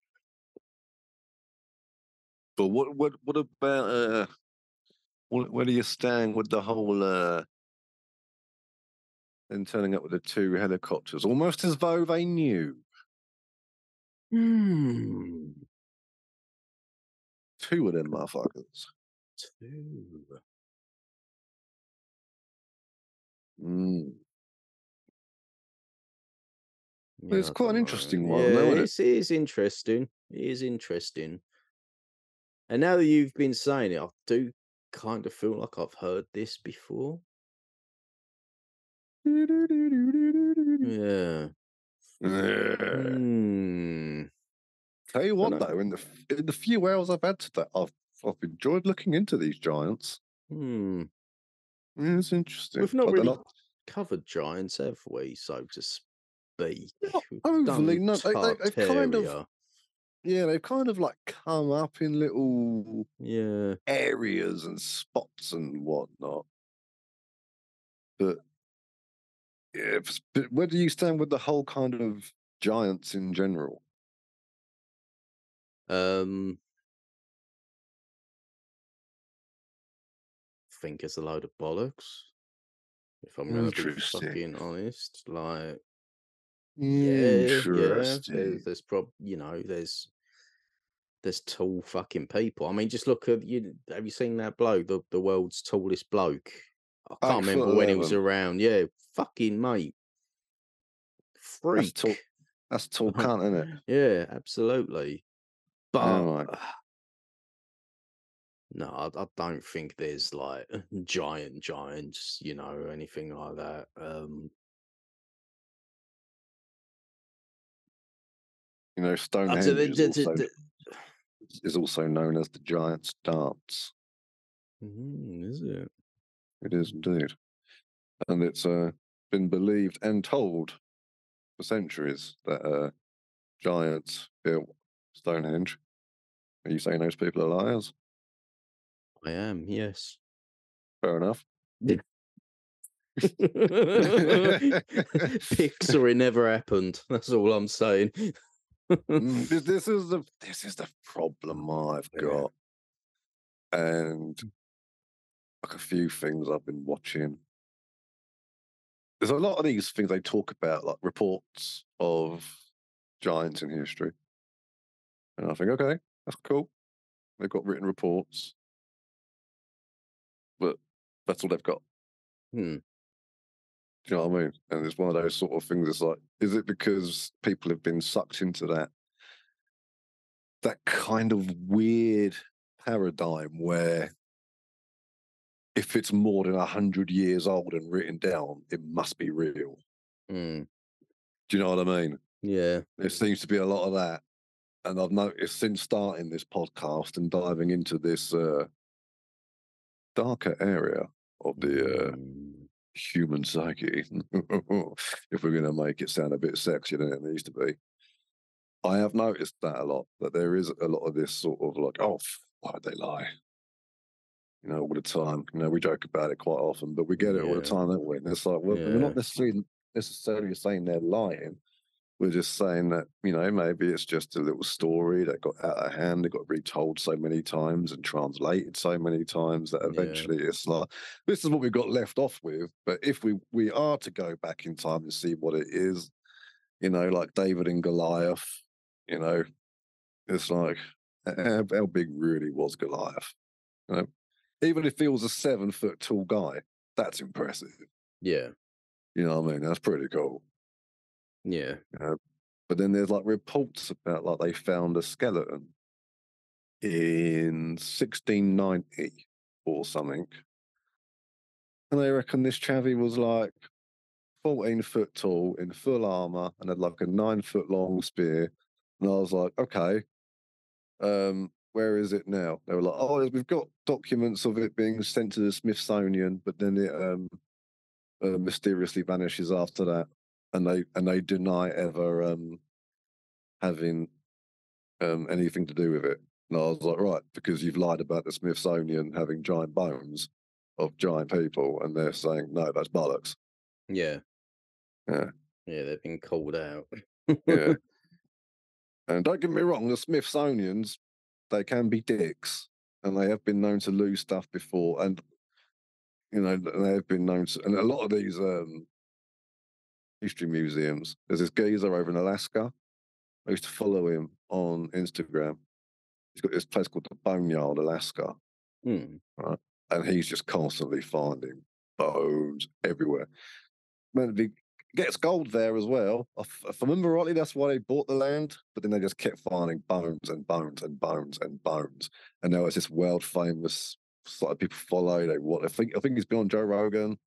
But what what what about uh what, where do you stand with the whole uh and turning up with the two helicopters, almost as though they knew Hmm. Two of them motherfuckers. Two. Mm. Yeah, it's quite an don't know. interesting one, Yeah, though, isn't it? it's, interesting. It is interesting. And now that you've been saying it, I do kind of feel like I've heard this before. Yeah. Yeah. Tell you what, though, in the in the few hours I've had today, I've I've enjoyed looking into these giants. Hmm. Yeah, it's interesting. We've not But really not- covered giants, have we, so to speak? Not overly, no, they- they- they've kind of- yeah, they've kind of like come up in little Yeah. areas and spots and whatnot. But Yeah, but where do you stand with the whole kind of giants in general? Um, think it's a load of bollocks. If I'm gonna be fucking honest, like yeah, yeah, there's, there's prob, you know, there's there's tall fucking people. I mean, just look at you. Have you seen that bloke, the the world's tallest bloke? I can't remember when he was around. Yeah, fucking mate, That's freak. tall. That's tall [LAUGHS] cunt, isn't it? Yeah, absolutely. But right. no, I, I don't think there's like [LAUGHS] giant giants, you know, anything like that. Um, You know, I Stonehenge you, is also, is also known as the Giant's Dance. Mm, is it? It is indeed, and it's uh, been believed and told for centuries that uh, giants built Stonehenge. Are you saying those people are liars? I am. Yes. Fair enough. Pixar, [LAUGHS] it never happened. That's all I'm saying. Mm, this, [LAUGHS] this is the this is the problem I've Yeah. got, and like a few things I've been watching. There's a lot of these things they talk about, like reports of giants in history, and I think, okay, that's cool. They've got written reports, but that's all they've got. Hmm. Do you know what I mean? And it's one of those sort of things. It's like, is it because people have been sucked into that that kind of weird paradigm where if it's more than a hundred years old and written down, it must be real. Hmm. Do you know what I mean? Yeah. There seems to be a lot of that, and I've noticed since starting this podcast and diving into this uh, darker area of the uh, Mm. human psyche, [LAUGHS] if we're going to make it sound a bit sexier than it needs to be. I have noticed that a lot, that there is a lot of this sort of like, oh, why would they lie? You know, all the time. You know, we joke about it quite often, but we get it all the time, don't we? And it's like, well, we're not necessarily necessarily saying they're lying. We're just saying that, you know, maybe it's just a little story that got out of hand, that got retold so many times and translated so many times that Yeah. eventually it's like, this is what we got left off with. But if we we are to go back in time and see what it is, you know, like David and Goliath, you know, it's like how, how big really was Goliath? You know, even if he was a seven foot tall guy, that's impressive. Yeah. You know what I mean? That's pretty cool. Yeah. But then there's like reports about like they found a skeleton in 1690 or something. And they reckon this chavvy was like 14 foot tall in full armor and had like a nine foot long spear. And I was like, okay, um, where is it now? They were like, oh, we've got documents of it being sent to the Smithsonian, but then it um, uh, mysteriously vanishes after that. And they and they deny ever um, having um, anything to do with it. And I was like, right, because you've lied about the Smithsonian having giant bones of giant people, and they're saying no, that's bollocks. Yeah. Yeah. Yeah. They've been called out. Yeah. [LAUGHS] and don't get me wrong, the Smithsonian's they can be dicks, and they have been known to lose stuff before, and you know they have been known to, and a lot of these um, history museums. There's this geezer over in Alaska. I used to follow him on Instagram. He's got this place called the Boneyard, Alaska, Hmm. and he's just constantly finding bones everywhere. Man, he gets gold there as well. If, if I remember rightly, that's why they bought the land. But then they just kept finding bones and bones and bones and bones. And now it's this world famous site of people follow. They what I think I think he's been on Joe Rogan,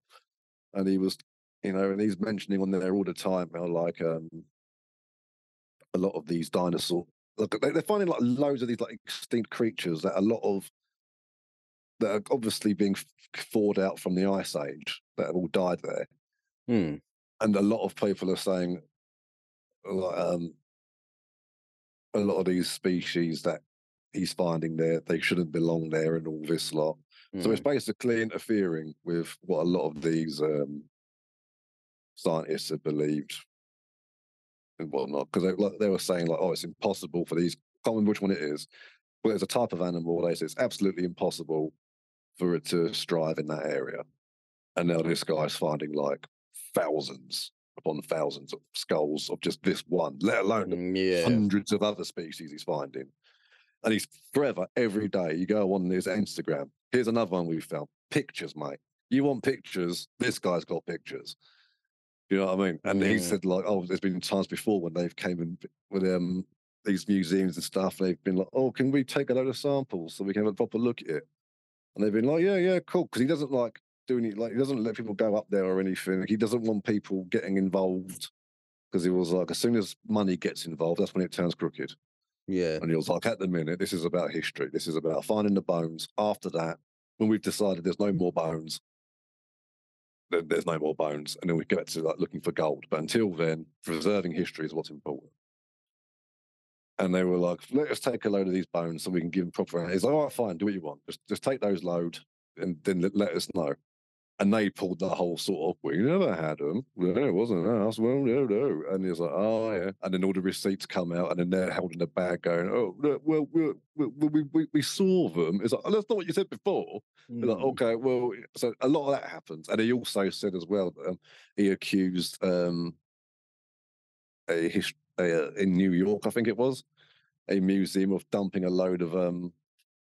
and he was, you know, and he's mentioning on there all the time how like um a lot of these dinosaur like they- they're finding like loads of these like extinct creatures that a lot of that are obviously being thawed out from the ice age that have all died there Hmm. and a lot of people are saying like, um a lot of these species that he's finding there they shouldn't belong there and all this lot so it's hmm. basically interfering with what a lot of these um scientists have believed and whatnot because they, like, they were saying like, oh, it's impossible for these. Can't remember which one it is, but there's a type of animal. They say it's absolutely impossible for it to strive in that area. And now this guy's finding like thousands upon thousands of skulls of just this one, let alone Mm, Yeah. hundreds of other species he's finding. And he's forever, every day. You go on his Instagram. Here's another one we found. Pictures, mate. You want pictures? This guy's got pictures. You know what I mean? And he Mm. said, like, oh, there's been times before when they've came in with um these museums and stuff. They've been like, oh, can we take a load of samples so we can have a proper look at it? And they've been like, yeah, yeah, cool. Because he doesn't like doing it like he doesn't let people go up there or anything. He doesn't want people getting involved because he was like, as soon as money gets involved, that's when it turns crooked. Yeah. And he was like, at the minute, this is about history. This is about finding the bones. After that, when we've decided there's no more bones, there's no more bones. And then we get to like looking for gold. But until then, preserving history is what's important. And they were like, let us take a load of these bones so we can give them proper. He's like, all right, fine, do what you want. Just just take those load and then let us know. And they pulled the whole sort of, we never had them. No, it wasn't us. Well, no, no. And he's like, oh, yeah. And then all the receipts come out and then they're holding the bag going, oh, no, well, we, we, we, we, saw them. It's like, oh, that's not what you said before. They're like, Mm. okay, well, so a lot of that happens. And he also said as well, that, um, he accused um, a, his, a uh, in New York, I think it was, a museum of dumping a load of, um,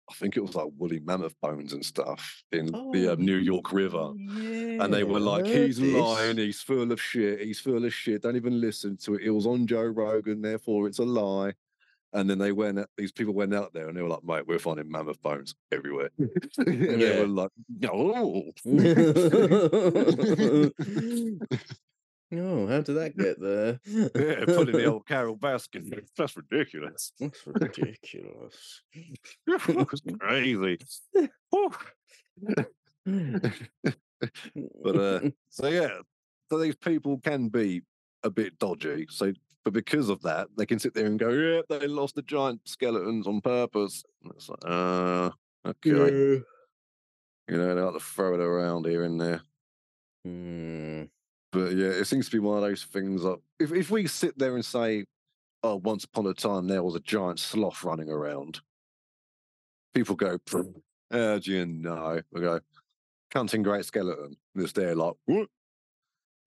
I think it was like woolly mammoth bones and stuff in the um, New York River. And they were like, he's this. lying, he's full of shit, he's full of shit, don't even listen to it. It was on Joe Rogan, therefore it's a lie. And then they went, these people went out there and they were like, mate, we're finding mammoth bones everywhere. [LAUGHS] and they were like, no. [LAUGHS] [LAUGHS] oh, how did that get there? yeah, putting the old Carole [LAUGHS] Baskin. That's ridiculous. That's ridiculous. [LAUGHS] That's [LAUGHS] crazy. But uh, so yeah, so these people can be a bit dodgy. So, but because of that, they can sit there and go, "Yeah, they lost the giant skeletons on purpose." And it's like, uh, okay, Yeah. you know, they like to throw it around here and there. Mm, But yeah, it seems to be one of those things. That if if we sit there and say, "Oh, once upon a time there was a giant sloth running around," people go, "Pfft, mm. "How do you know?" We go, counting great skeleton." And it's there like, "What?"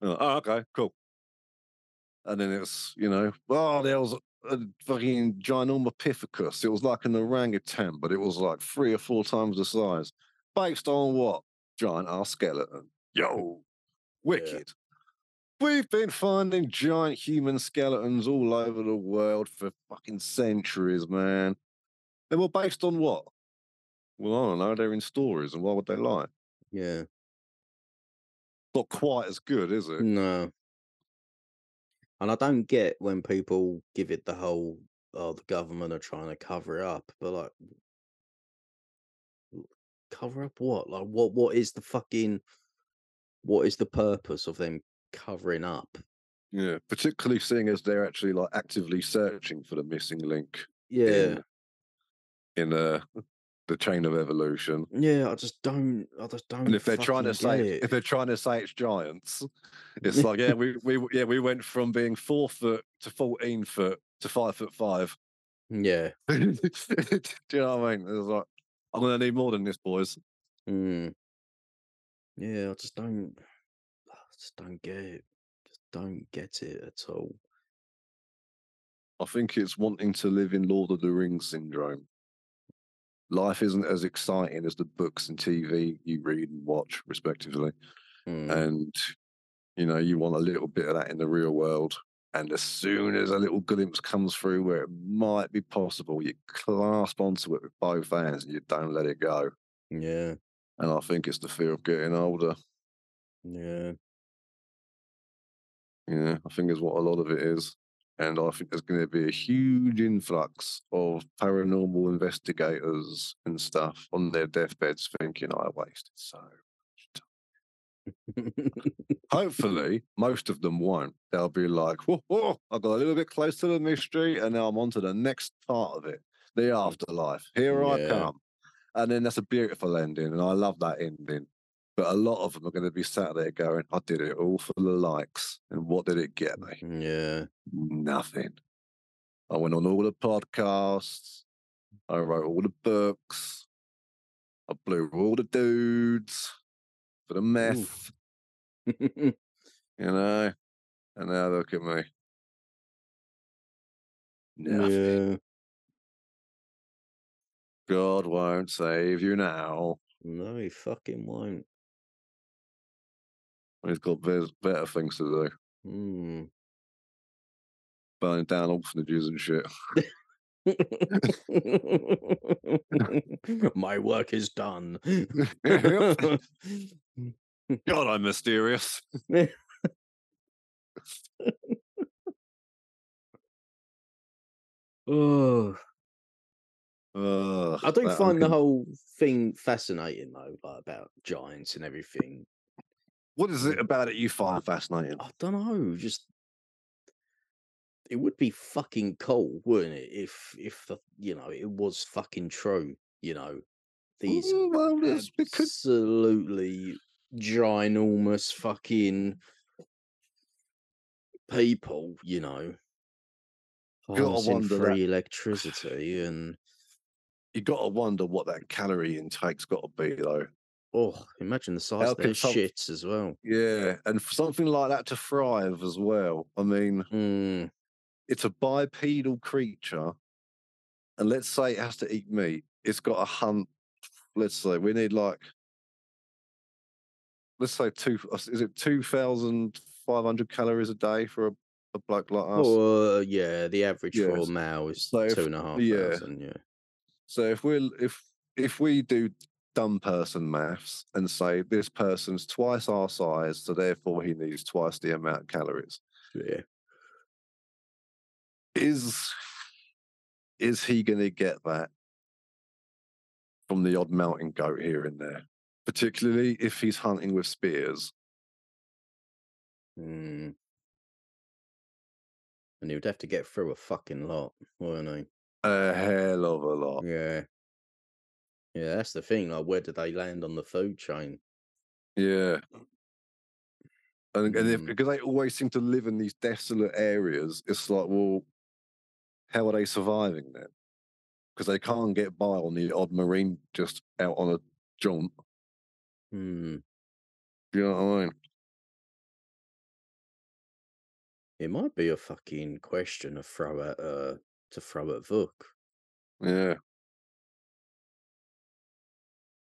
Oh, "Oh, okay, cool." And then it's you know, oh, there was a fucking ginormopithecus. It was like an orangutan, but it was like three or four times the size. Based on what? Giant ass skeleton. Yo, wicked. We've been finding giant human skeletons all over the world for fucking centuries, man. They were based on what? Well, I don't know. They're in stories, and why would they lie? yeah. Not quite as good, is it? No. And I don't get when people give it the whole, oh, the government are trying to cover it up, but like, cover up what? Like, what? What is the fucking? What is the purpose of them covering up? Yeah, particularly seeing as they're actually like actively searching for the missing link Yeah, in in uh, the chain of evolution. yeah. I just don't. I just don't. And if they're trying to say get if they're trying to say it's giants, it's [LAUGHS] like yeah, we we yeah we went from being four foot to fourteen foot to five foot five. yeah. [LAUGHS] Do you know what I mean? It's like I'm gonna need more than this, boys. Mm. Yeah, I just don't. Just don't get it. Just don't get it at all. I think it's wanting to live in Lord of the Rings syndrome. Life isn't as exciting as the books and TV you read and watch, respectively. Mm. And you know, you want a little bit of that in the real world. And as soon as a little glimpse comes through where it might be possible, you clasp onto it with both hands and you don't let it go. Yeah, And I think it's the fear of getting older. yeah. Yeah, I think is what a lot of it is. And I think there's going to be a huge influx of paranormal investigators and stuff on their deathbeds thinking, I wasted so much time. Hopefully, most of them won't. They'll be like, whoa, whoa, I got a little bit close to the mystery and now I'm on to the next part of it the afterlife. Here I come. And then that's a beautiful ending. And I love that ending. But a lot of them are going to be sat there going, I did it all for the likes. And what did it get me? Mm, yeah. Nothing. I went on all the podcasts. I wrote all the books. I blew all the dudes for the meth, [LAUGHS] you know. And now look at me. Nothing. yeah. God won't save you now. No, he fucking won't. He's got better things to do. Hmm. Burning down orphanages and shit. [LAUGHS] My work is done. [LAUGHS] God, I'm mysterious. [LAUGHS] oh, Ugh, I do find the whole thing fascinating though, like about giants and everything. What is it about it you find fascinating? I don't know, just it would be fucking cool, wouldn't it? If if the you know it was fucking true, you know, these Mm, well, there's- it could absolutely ginormous fucking people, you know, Gotta wonder that- electricity and [SIGHS] you got to wonder what that calorie intake's got to be, though. Oh, imagine the size How of their some- shits as well. Yeah, and for something like that to thrive as well. I mean, Mm, it's a bipedal creature, and let's say it has to eat meat. It's got to hunt. Let's say we need like, let's say two. Is it two thousand five hundred calories a day for a, a bloke like us? well, uh, yeah, the average for a male is So if- two and a half yeah. thousand. Yeah. So if we're if if we do dumb person maths and say this person's twice our size, so therefore he needs twice the amount of calories, Yeah. is is he going to get that from the odd mountain goat here and there? Particularly if he's hunting with spears. Mm. And he would have to get through a fucking lot, wouldn't he? A hell of a lot. Yeah. Yeah, that's the thing. Like, where do they land on the food chain? Yeah. And, and if, Mm. because they always seem to live in these desolate areas, it's like, well, how are they surviving then? Because they can't get by on the odd marine just out on a jaunt. Hmm. You know what I mean? It might be a fucking question to throw at uh to throw at Vuk. Yeah.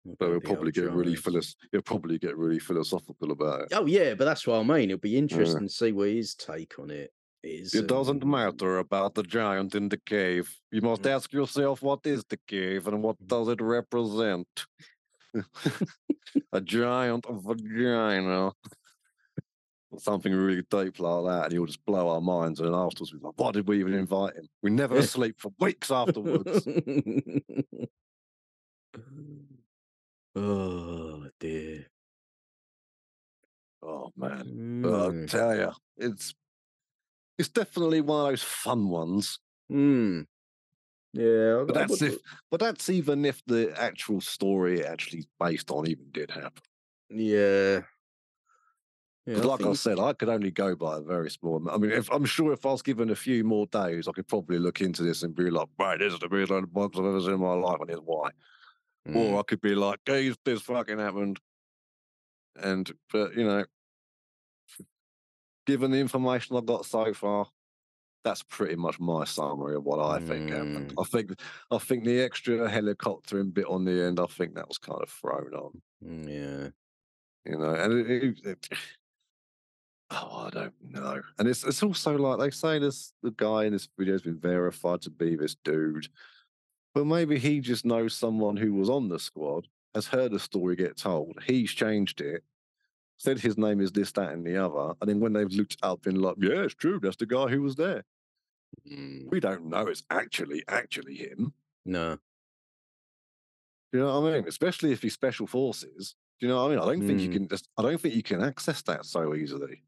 But he'll probably get really philos- he'll probably get really philosophical about it. Oh yeah, but that's what I mean. It'll be interesting to see what his take on it is. It doesn't matter about the giant in the cave. You must Mm. ask yourself what is the cave and what does it represent? [LAUGHS] a giant of vagina. Something really deep like that, and he'll just blow our minds. And then afterwards, we're like, why did we even invite him? We never [LAUGHS] sleep for weeks afterwards. [LAUGHS] oh dear. oh, man. But I Mm. tell you, it's it's definitely one of those fun ones. Mm. Yeah, I- But I that's would- if, but that's even if the actual story it actually is based on even did happen. Yeah. Yeah, Because, like I think- said, I could only go by a very small. amount. I mean, if I'm sure if I was given a few more days, I could probably look into this and be like, "Right, this is the biggest load of bugs I've ever seen in my life, and here's why." Mm. Or I could be like, "Geez, this fucking happened," and but you know, given the information I've got so far, that's pretty much my summary of what I think happened. I think, I think the extra helicoptering bit on the end, I think that was kind of thrown on. Mm, yeah. you know, and it, it, it- [SIGHS] oh, I don't know. And it's it's also like they say this the guy in this video has been verified to be this dude, but maybe he just knows someone who was on the squad, has heard the story get told, he's changed it, said his name is this, that, and the other, and then when they've looked up, been like, yeah, it's true, that's the guy who was there. Mm. We don't know it's actually actually him. No. You know what I mean? Especially if he's special forces. Do you know what I mean? I don't think you Mm. can just I don't think you can access that so easily.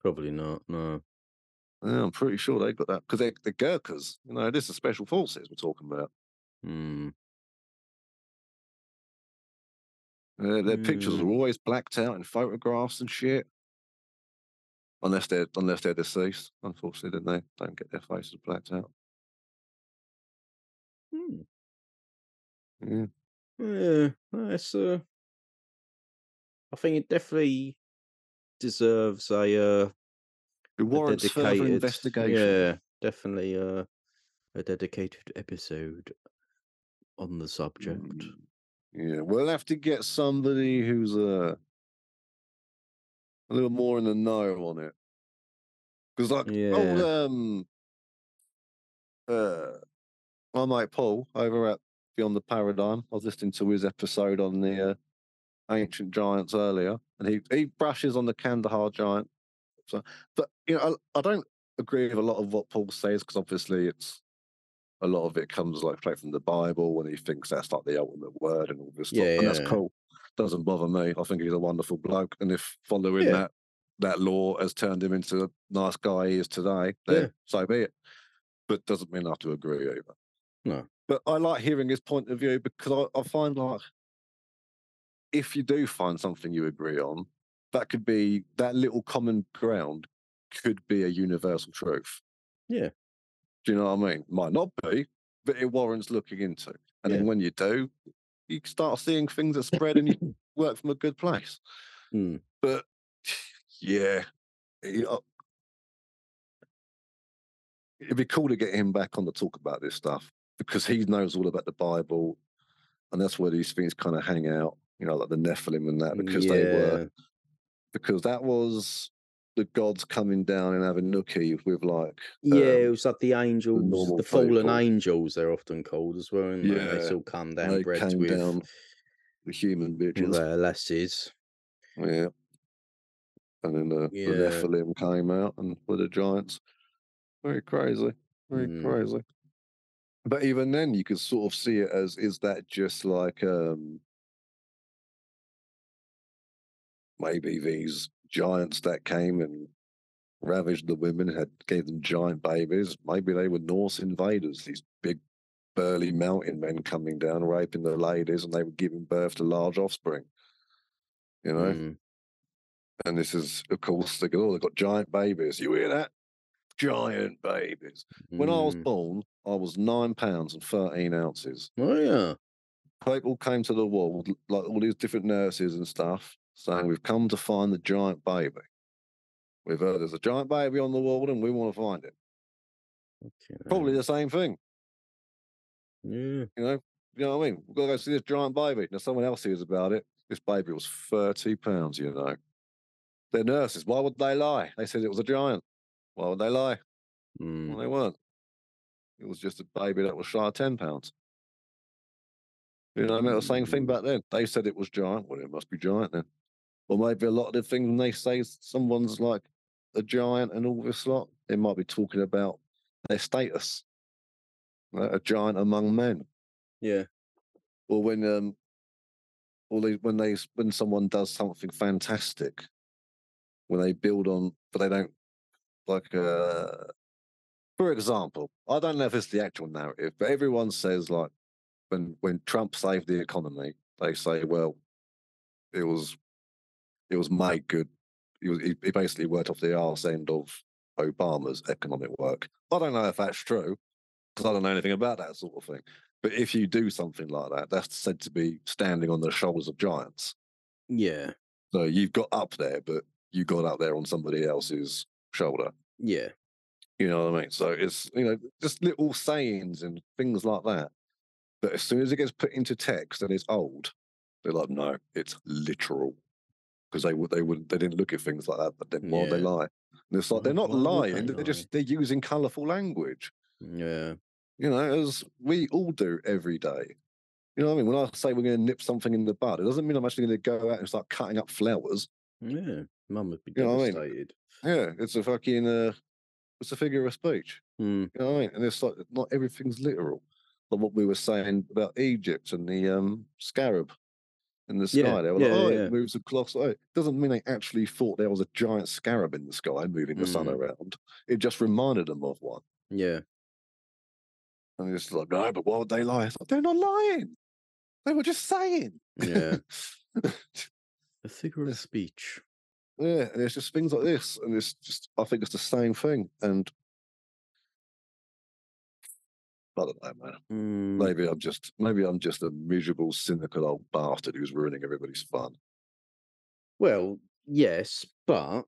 Probably not. No. Yeah, I'm pretty sure they got that because they're, they're Gurkhas. You know, this is special forces we're talking about. Mm. Uh, their pictures Mm. are always blacked out in photographs and shit. Unless they're unless they're deceased, unfortunately, then they don't get their faces blacked out. Hmm. Yeah. Yeah, it's uh, I think it definitely deserves a uh, It warrants further investigation. yeah, definitely uh, a dedicated episode on the subject. Mm. Yeah, we'll have to get somebody who's uh, a little more in the know on it. Because like old Yeah, um uh my mate Paul over at Beyond the Paradigm, I was listening to his episode on the uh, ancient giants earlier, and he he brushes on the Kandahar giant. So, but you know, I, I don't agree with a lot of what Paul says because obviously it's a lot of it comes like straight from the Bible, and he thinks that's like the ultimate word and all this stuff, yeah, and that's yeah, cool. Doesn't bother me. I think he's a wonderful bloke, and if following yeah, that that law has turned him into the nice guy he is today, then so be it. But doesn't mean I have to agree either. No, But I like hearing his point of view because I, I find like if you do find something you agree on, that could be that little common ground could be a universal truth. yeah, Do you know what I mean? Might not be, but it warrants looking into. And yeah. then when you do, you start seeing things that spread and you [LAUGHS] work from a good place. Hmm. But yeah, you it'd be cool to get him back on to talk about this stuff because he knows all about the Bible, and that's where these things kind of hang out. You know, like the Nephilim and that, because they were Yeah, because that was the gods coming down and having nookie with like yeah. It um, was like the the angels, normal the fallen people. angels. They're often called as well, and they? They still come down they bred came with down the human bitches. their lasses. Yeah, and then the, the Yeah. Nephilim came out and were the giants. Very crazy, very Mm. crazy. But even then, you could sort of see it as is that just like um maybe these giants that came and ravaged the women had gave them giant babies. Maybe they were Norse invaders, these big burly mountain men coming down, raping the ladies, and they were giving birth to large offspring. You know, Mm. and this is of course they go, oh, they've got giant babies. You hear that? Giant babies. When I was Mm. born, I was nine pounds and thirteen ounces. Oh yeah. People came to the wall, like all these different nurses and stuff, saying, We've come to find the giant baby. We've heard there's a giant baby on the wall and we want to find it. Okay. Probably the same thing, Yeah. you know. You know what I mean? We've got to go see this giant baby. Now someone else hears about it. This baby was 30 pounds, you know. They're nurses. Why would they lie? They said it was a giant. Why would they lie? Well, Mm. they weren't. It was just a baby that was shy of 10 pounds. You know, what I mean, the same thing Mm. back then. They said it was giant. Well, it must be giant then. Or maybe a lot of the things when they say someone's like a giant and all this lot, they might be talking about their status, a giant among men. Yeah. Or when um, or they when they when someone does something fantastic, when they build on, but they don't like. uh For example, I don't know if it's the actual narrative, but everyone says like when when Trump saved the economy, they say, well, it was it was made good. He was he, he basically worked off the arse end of Obama's economic work. I don't know if that's true because I don't know anything about that sort of thing. But if you do something like that, that's said to be standing on the shoulders of giants. Yeah. So you've got up there, but you got up there on somebody else's shoulder. Yeah. You know what I mean? So it's you know just little sayings and things like that. But as soon as it gets put into text and it's old, they're like, no, it's literal. Because they would they would they didn't look at things like that, but then why would they Yeah. lie? And it's like they're not why lying, they they're lie? just they're using colourful language. Yeah. You know, as we all do every day. You know what I mean? When I say we're going to nip something in the bud, it doesn't mean I'm actually going to go out and start cutting up flowers. Yeah. Mum would be You know what I mean? Yeah, it's a fucking uh, it's a figure of speech. Mm. You know what I mean? And it's like not everything's literal. Like what we were saying about Egypt and the um, scarab in the sky. Yeah, They were yeah, like, oh, yeah. it moves across. Oh, it doesn't mean they actually thought there was a giant scarab in the sky moving the sun Mm. around. It just reminded them of one. Yeah. And it's like, no, but why would they lie? Like, they're not lying. They were just saying. Yeah. [LAUGHS] A figure of speech. Yeah, and it's just things like this, and it's just I think it's the same thing. And I don't know, man. Mm, Maybe I'm just maybe I'm just a miserable, cynical old bastard who's ruining everybody's fun. well, yes, but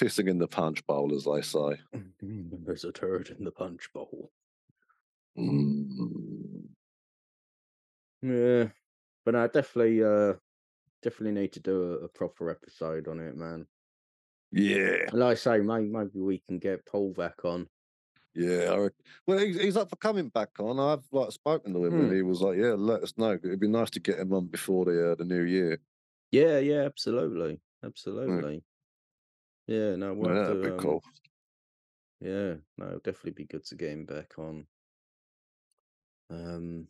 Pissing in the punch bowl, as they say. there's a turd in the punch bowl. Mm. Yeah, but I definitely, uh, definitely need to do a, a proper episode on it, man. Yeah, And like I say, maybe, maybe we can get Paul back on. Yeah. I well, he's, he's up for coming back on. I've like spoken to him, and Hmm. he was like, "Yeah, let us know. It'd be nice to get him on before the uh, the new year." Yeah, yeah, absolutely, absolutely. Yeah, no, we'll Yeah, that'd to, be um, cool. Yeah, no, definitely be good to get him back on. Um,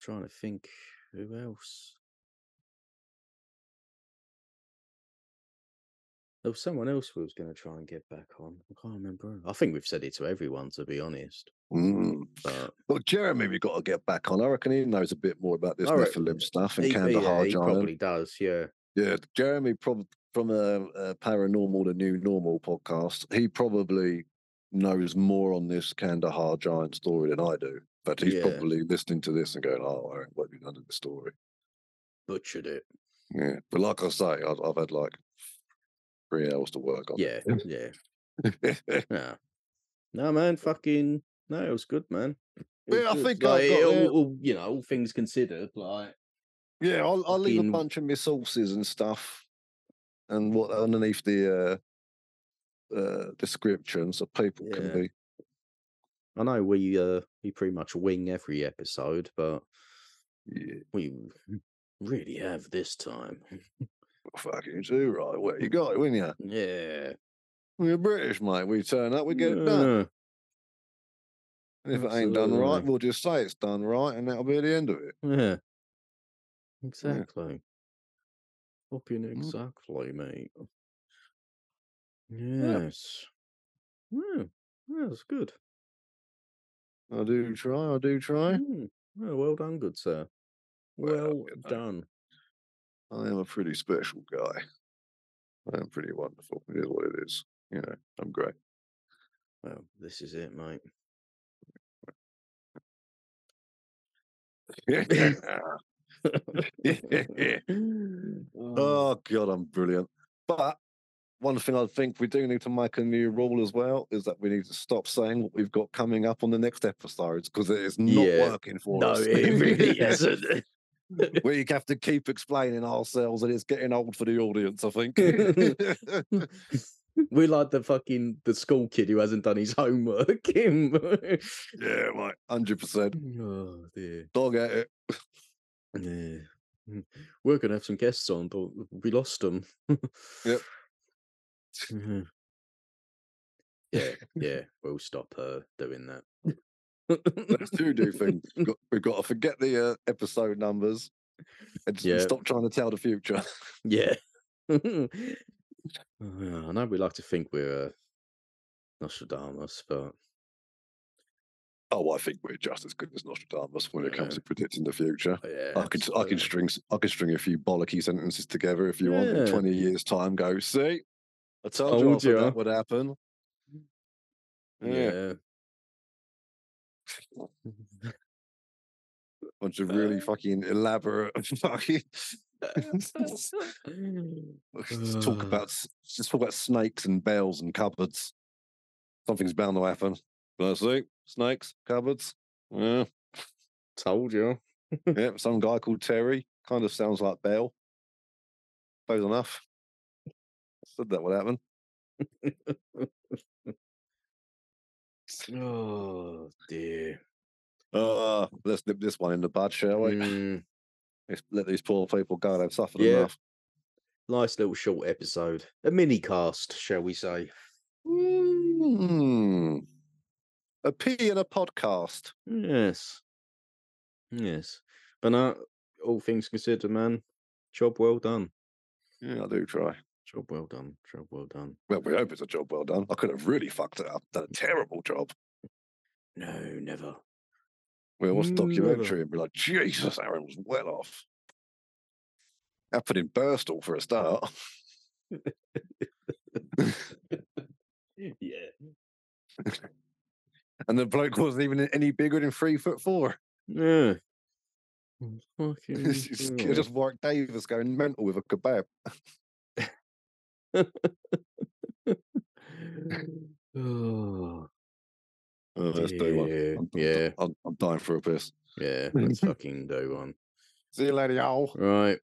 trying to think who else. There was someone else we was going to try and get back on. I can't remember. I think we've said it to everyone, to be honest. Mm. But Well, Jeremy, we've got to get back on. I reckon he knows a bit more about this reckon Nephilim stuff and he, Kandahar yeah, he probably does. Yeah, Yeah, Jeremy prob- from a, a Paranormal the New Normal podcast, he probably knows more on this Kandahar Giant story than I do. But he's Yeah. probably listening to this and going, "Oh, what have you done to the story?" butchered it. Yeah, but like I say, I've, I've had like three hours to work on. Yeah, yeah. it. Yeah. No, man, fucking no, it was good, man. Was Yeah, I good. think I like, got all, all- you know, all things considered, like yeah, I'll, I'll leave a bunch of my sources and stuff, and what underneath the uh, uh, description, so people Yeah. can be I know we uh we pretty much wing every episode, but yeah, we really have this time. [LAUGHS] fucking too right. Well, you got it, wouldn't you? Yeah. We're British, mate. We turn up, we get it done. And if it ain't done right, we'll just say it's done right, and that'll be the end of it. Yeah. Exactly. Fucking Mm. exactly, mate. Yes. Yeah. Yeah, that's good. I do try. I do try. Mm. Yeah, well done, good sir. Well, Well you done. I am a pretty special guy. I am pretty wonderful. It is what it is. You know, I'm great. Well, this is it, mate. [LAUGHS] [LAUGHS] oh, oh God, I'm brilliant. But one thing I think we do need to make a new rule as well is that we need to stop saying what we've got coming up on the next episodes because it is not Yeah. working for no, us. No, it really [LAUGHS] isn't. [LAUGHS] we have to keep explaining ourselves, and it's getting old for the audience. I think. [LAUGHS] We're like the fucking the school kid who hasn't done his homework. Him. [LAUGHS] yeah, right, hundred percent. oh dear. Dog at it. Yeah. Mm. We're gonna have some guests on, but we lost them. Yep. Yeah, yeah. We'll stop her doing that. Let's do do things. We've got, we've got to forget the uh, episode numbers and Yeah. stop trying to tell the future. [LAUGHS] Yeah. Uh, I know we like to think we're uh, Nostradamus, but Oh, I think we're just as good as Nostradamus when it comes to predicting the future. yeah, I could I can string I can string a few bollocky sentences together if you want. In twenty years' time, go see. I told, you I Told said ya." that would happen. Yeah, Yeah. [LAUGHS] bunch of really fucking elaborate [LAUGHS] fucking. Let's [LAUGHS] talk Uh. about just talk about snakes and bells and cupboards. Something's bound to happen. I see snakes, cupboards. Yeah, Told you. yeah. Some guy called Terry. Kind of sounds like Bell. Close enough. Said that would happen. Oh. Uh, let's nip this one in the bud, shall we? Mm, [LAUGHS] Let's let these poor people go. They've suffered Yeah. enough. nice little short episode. A mini cast, shall we say. Mm. A pea in a podcast. Yes. Yes. But now, all things considered, man, job well done. Yeah, I do try. Job well done. Job well done. Well, we hope it's a job well done. I could have really fucked it up. Done a terrible job. No, never. We'll watch a mm, documentary uh and be like, Jesus, Aaron was well off. Happened in Burstall for a start. [LAUGHS] yeah. And the bloke wasn't even any bigger than three foot four. Yeah. [LAUGHS] Fucking It's just, it's just Warwick Davis going mental with a kebab. [LAUGHS] oh, Oh, let's do one. I'm, I'm- Yeah, I'm, I'm dying for a piss. yeah. [LAUGHS] Let's fucking do one. See you later, y'all. Right.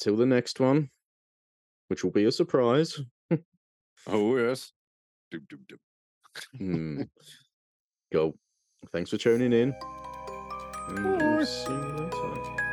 Till the next one, which will be a surprise. Oh, yes. Doop, doop, doop. Hmm. [LAUGHS] Go. Thanks for tuning in. And we'll see you later.